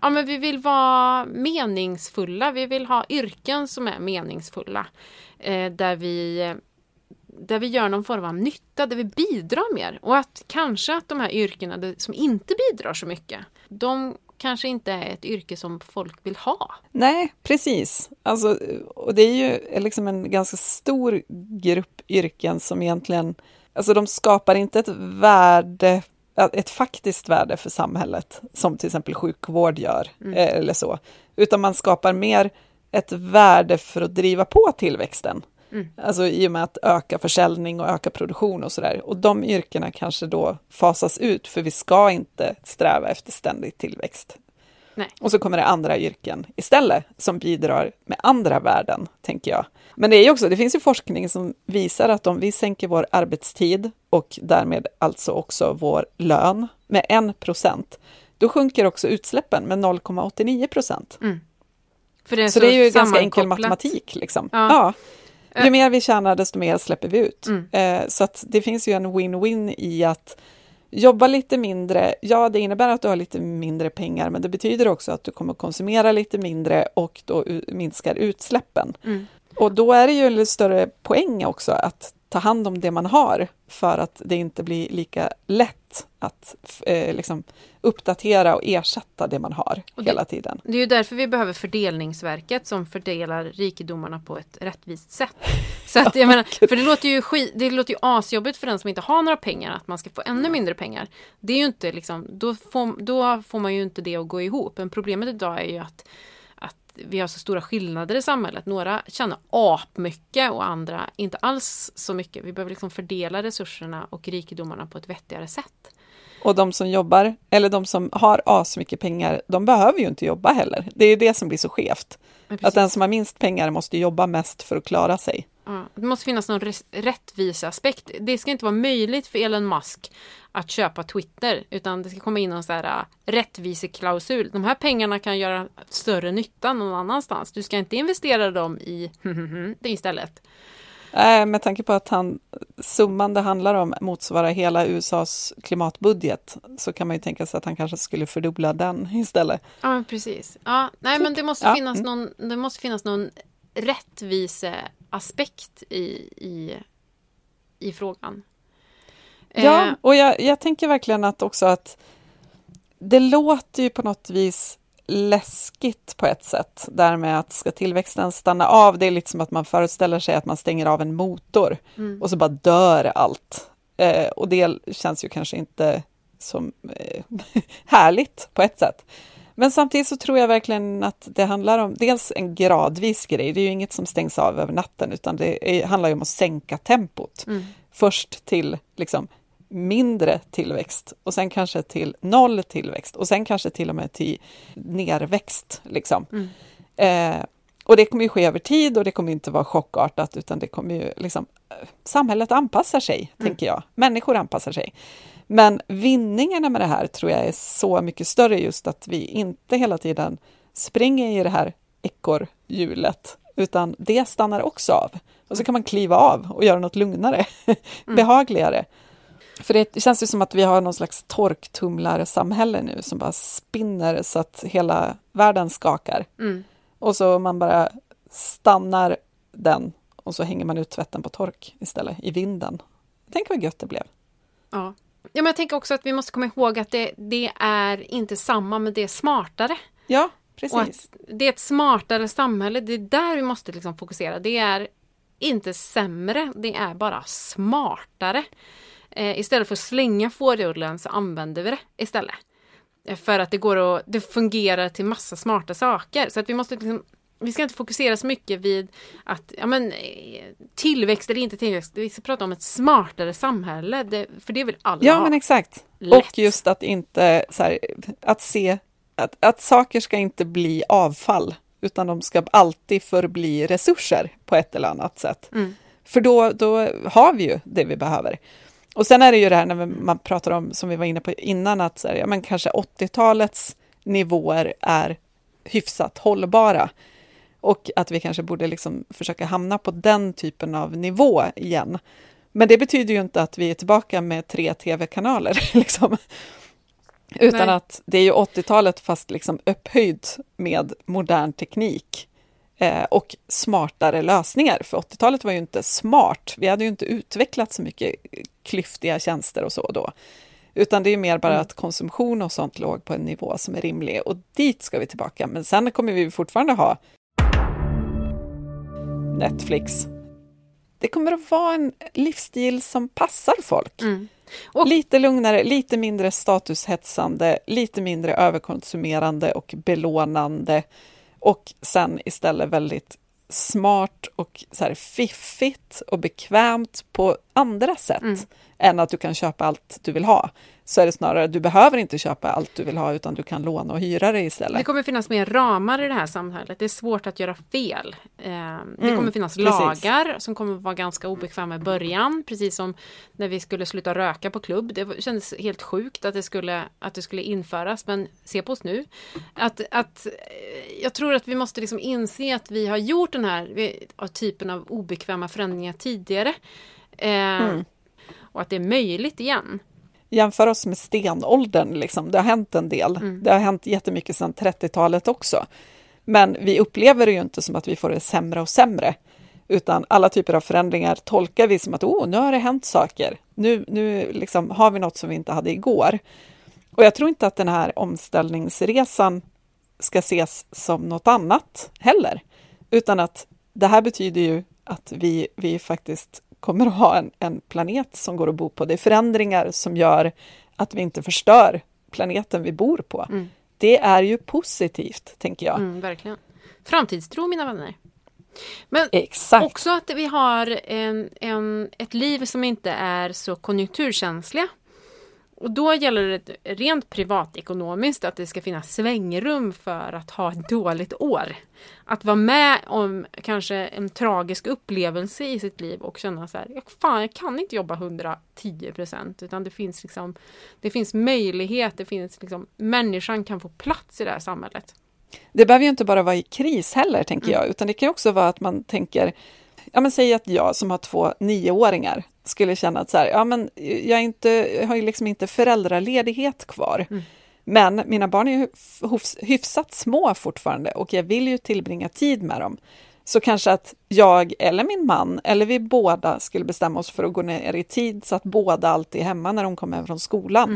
Ja men vi vill vara meningsfulla, vi vill ha yrken som är meningsfulla. Eh, där, vi, där vi gör någon form av nytta, där vi bidrar mer. Och att kanske att de här yrkena som inte bidrar så mycket, de kanske inte är ett yrke som folk vill ha. Nej, precis. Alltså, och det är ju liksom en ganska stor grupp yrken som egentligen, alltså de skapar inte ett värde, ett faktiskt värde för samhället, som till exempel sjukvård gör, eh, eller så, utan man skapar mer ett värde för att driva på tillväxten. Mm. Alltså i och med att öka försäljning och öka produktion och sådär. Och de yrkena kanske då fasas ut, för vi ska inte sträva efter ständig tillväxt. Nej. Och så kommer det andra yrken istället som bidrar med andra värden, tänker jag. Men det är också, det finns ju forskning som visar att om vi sänker vår arbetstid och därmed alltså också vår lön med 1 procent, då sjunker också utsläppen med 0,89 procent. Mm. För det är Så det är ju ganska enkel matematik. Liksom. Ja. Ja. Ju Eh. mer vi tjänar, desto mer släpper vi ut. Mm. Eh, så det finns ju en win-win i att jobba lite mindre. Ja, det innebär att du har lite mindre pengar, men det betyder också att du kommer konsumera lite mindre och då minskar utsläppen. Mm. Och då är det ju en större poäng också att ta hand om det man har för att det inte blir lika lätt att eh, liksom uppdatera och ersätta det man har det- hela tiden. Det är ju därför vi behöver fördelningsverket som fördelar rikedomarna på ett rättvist sätt. Så att, jag menar, för det låter, ju skit, det låter ju asjobbigt för den som inte har några pengar att man ska få ännu mindre pengar. Det är ju inte liksom, då får, då får man ju inte det att gå ihop. Men problemet idag är ju att, att vi har så stora skillnader i samhället. Några tjänar apmycket och andra inte alls så mycket. Vi behöver liksom fördela resurserna och rikedomarna på ett vettigare sätt. Och de som jobbar, eller de som har asmycket pengar, de behöver ju inte jobba heller. Det är ju det som blir så skevt. Men Att den som har minst pengar måste jobba mest för att klara sig. Ja, det måste finnas någon rättviseaspekt. Det ska inte vara möjligt för Elon Musk att köpa Twitter, utan det ska komma in någon sån här äh, rättviseklausul. De här pengarna kan göra större nytta någon annanstans. Du ska inte investera dem i det istället. Äh, med tanke på att han, summan det handlar om motsvarar hela USAs klimatbudget så kan man ju tänka sig att han kanske skulle fördubbla den istället. Ja, precis. Ja, nej, men det måste, Ja, finnas mm. någon, det måste finnas någon rättviseaspekt i, i, i frågan. Ja, Eh, och jag, jag tänker verkligen att också att det låter ju på något vis läskigt på ett sätt, där med att ska tillväxten stanna av, det är lite som att man föreställer sig att man stänger av en motor mm. och så bara dör allt. Eh, och det känns ju kanske inte som eh, härligt på ett sätt. Men samtidigt så tror jag verkligen att det handlar om dels en gradvis grej, det är ju inget som stängs av över natten, utan det är, handlar ju om att sänka tempot Mm. först till liksom mindre tillväxt och sen kanske till noll tillväxt och sen kanske till och med till nerväxt. Liksom. Mm. Eh, och det kommer ju ske över tid och det kommer inte vara chockartat utan det kommer ju liksom samhället anpassar sig, Mm. tänker jag. Människor anpassar sig. Men vinningarna med det här tror jag är så mycket större just att vi inte hela tiden springer i det här ekorrhjulet utan det stannar också av. Och så kan man kliva av och göra något lugnare, behagligare. För det känns ju som att vi har någon slags torktumlarsamhälle nu som bara spinner så att hela världen skakar. Mm. Och så man bara stannar den och så hänger man ut tvätten på tork istället i vinden. Tänk vad gött det blev. Ja. ja, men jag tänker också att vi måste komma ihåg att det, det är inte samma, men det är smartare. Ja, precis. det är ett smartare samhälle, det är där vi måste liksom fokusera. Det är inte sämre, det är bara smartare. Eh, istället för att slänga fårullen så använder vi det istället. Eh, För att det går att, det fungerar till massa smarta saker. Så att vi måste liksom, vi ska inte fokusera så mycket vid att, ja men eh, tillväxt eller inte tillväxt, vi ska prata om ett smartare samhälle, det, för det vill alla Ja, ha. men exakt. Lätt. Och just att inte så här, att se att, att saker ska inte bli avfall, utan de ska alltid förbli resurser på ett eller annat sätt. Mm. För då, då har vi ju det vi behöver. Och sen är det ju det här när man pratar om, som vi var inne på innan, att så här, ja, men kanske 80-talets nivåer är hyfsat hållbara. Och att vi kanske borde liksom försöka hamna på den typen av nivå igen. Men det betyder ju inte att vi är tillbaka med tre tv-kanaler. Liksom. Utan Nej. att det är ju 80-talet fast liksom upphöjt med modern teknik och smartare lösningar. För 80-talet var ju inte smart. Vi hade ju inte utvecklat så mycket klyftiga tjänster och så då. Utan det är mer bara Mm. att konsumtion och sånt låg på en nivå som är rimlig och dit ska vi tillbaka. Men sen kommer vi fortfarande ha Netflix. Det kommer att vara en livsstil som passar folk. Mm. Och- Lite lugnare, lite mindre statushetsande, lite mindre överkonsumerande och belånande. Och sen istället väldigt smart och så här fiffigt och bekvämt på andra sätt. Mm än att du kan köpa allt du vill ha. Så är det snarare, du behöver inte köpa allt du vill ha utan du kan låna och hyra det istället. Det kommer finnas mer ramar i det här samhället. Det är svårt att göra fel. Eh, det Mm, kommer finnas precis. lagar som kommer vara ganska obekväma i början. Precis som när vi skulle sluta röka på klubb. Det kändes helt sjukt att det skulle, att det skulle införas. Men se på oss nu. Att, att, eh, jag tror att vi måste liksom inse att vi har gjort den här typen av obekväma förändringar tidigare. Eh, Mm. Och att det är möjligt igen. Jämför oss med stenåldern, liksom. det har hänt en del. Mm. Det har hänt jättemycket sedan 30-talet också. Men vi upplever det ju inte som att vi får det sämre och sämre. Utan alla typer av förändringar tolkar vi som att oh, nu har det hänt saker. Nu, nu liksom har vi något som vi inte hade igår. Och jag tror inte att den här omställningsresan ska ses som något annat heller. Utan att det här betyder ju att vi, vi faktiskt kommer att ha en, en planet som går att bo på. Det är förändringar som gör att vi inte förstör planeten vi bor på. Mm. Det är ju positivt, tänker jag. Mm, verkligen. Framtidstro mina vänner. Men Exakt. Också att vi har en, en, ett liv som inte är så konjunkturkänsliga. Och då gäller det rent privatekonomiskt att det ska finnas svängrum för att ha ett dåligt år. Att vara med om kanske en tragisk upplevelse i sitt liv och känna så här, "Ja, fan jag kan inte jobba 110 procent utan det finns liksom Det finns möjlighet, det finns liksom människan kan få plats i det här samhället. Det behöver ju inte bara vara i kris heller, tänker jag, utan det kan också vara att man tänker, ja men säg att jag som har två nioåringar skulle känna att så här, ja men jag, inte, jag har ju liksom inte föräldraledighet kvar. Men mina barn är ju hyfs- hyfsat små fortfarande och jag vill ju tillbringa tid med dem. Så kanske att jag eller min man eller vi båda skulle bestämma oss för att gå ner i tid så att båda alltid är hemma när de kommer hem från skolan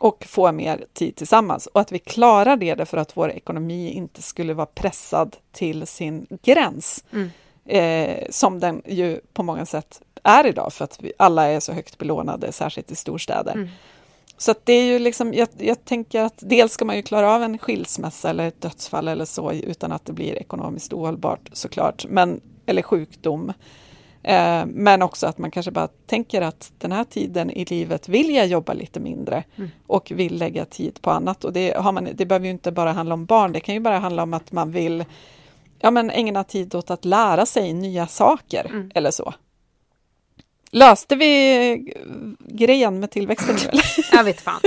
och få mer tid tillsammans. Och att vi klarar det därför att vår ekonomi inte skulle vara pressad till sin gräns. Mm. Eh, som den ju på många sätt är idag för att vi alla är så högt belånade, särskilt i storstäder. Mm. Så det är ju liksom, jag, jag tänker att dels ska man ju klara av en skilsmässa eller ett dödsfall eller så utan att det blir ekonomiskt ohållbart såklart, men, eller sjukdom. Eh, men också att man kanske bara tänker att den här tiden i livet vill jag jobba lite mindre Mm. och vill lägga tid på annat. Och det, har man, det behöver ju inte bara handla om barn, det kan ju bara handla om att man vill ja, men ägna tid åt att lära sig nya saker Mm. eller så. Löste vi grejen med tillväxten nu eller? Jag vet fan.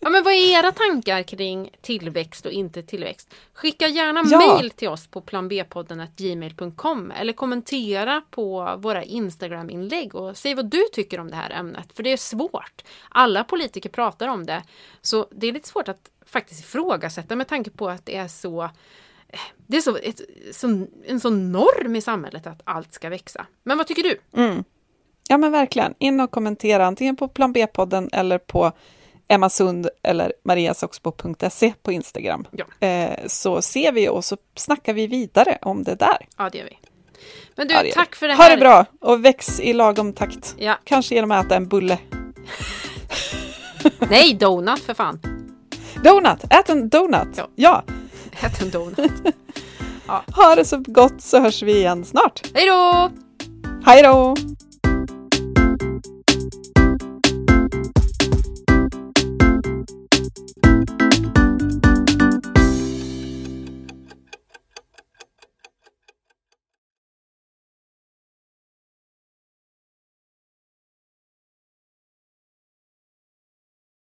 Ja, men vad är era tankar kring tillväxt och inte tillväxt? Skicka gärna Ja. mejl till oss på planbpodden gmail.com eller kommentera på våra Instagram-inlägg och säg vad du tycker om det här ämnet. För det är svårt. Alla politiker pratar om det. Så det är lite svårt att faktiskt ifrågasätta med tanke på att det är så det är så, ett, så, en sån norm i samhället att allt ska växa. Men vad tycker du? Mm. Ja men verkligen, in och kommentera antingen på Plan B-podden eller på Emma Sund eller mariasoxbo.se på Instagram. Ja. Eh, så ser vi och så snackar vi vidare om det där. Ja, det gör vi. Men du, Ja, tack för det Ha här. det bra och väx i lagom takt. Ja. Kanske genom att äta en bulle. Nej, donut för fan. Donut, ät en donut! Ja. ja. Ät en donut. Ha det så gott så hörs vi igen snart. Hej då! Hej då!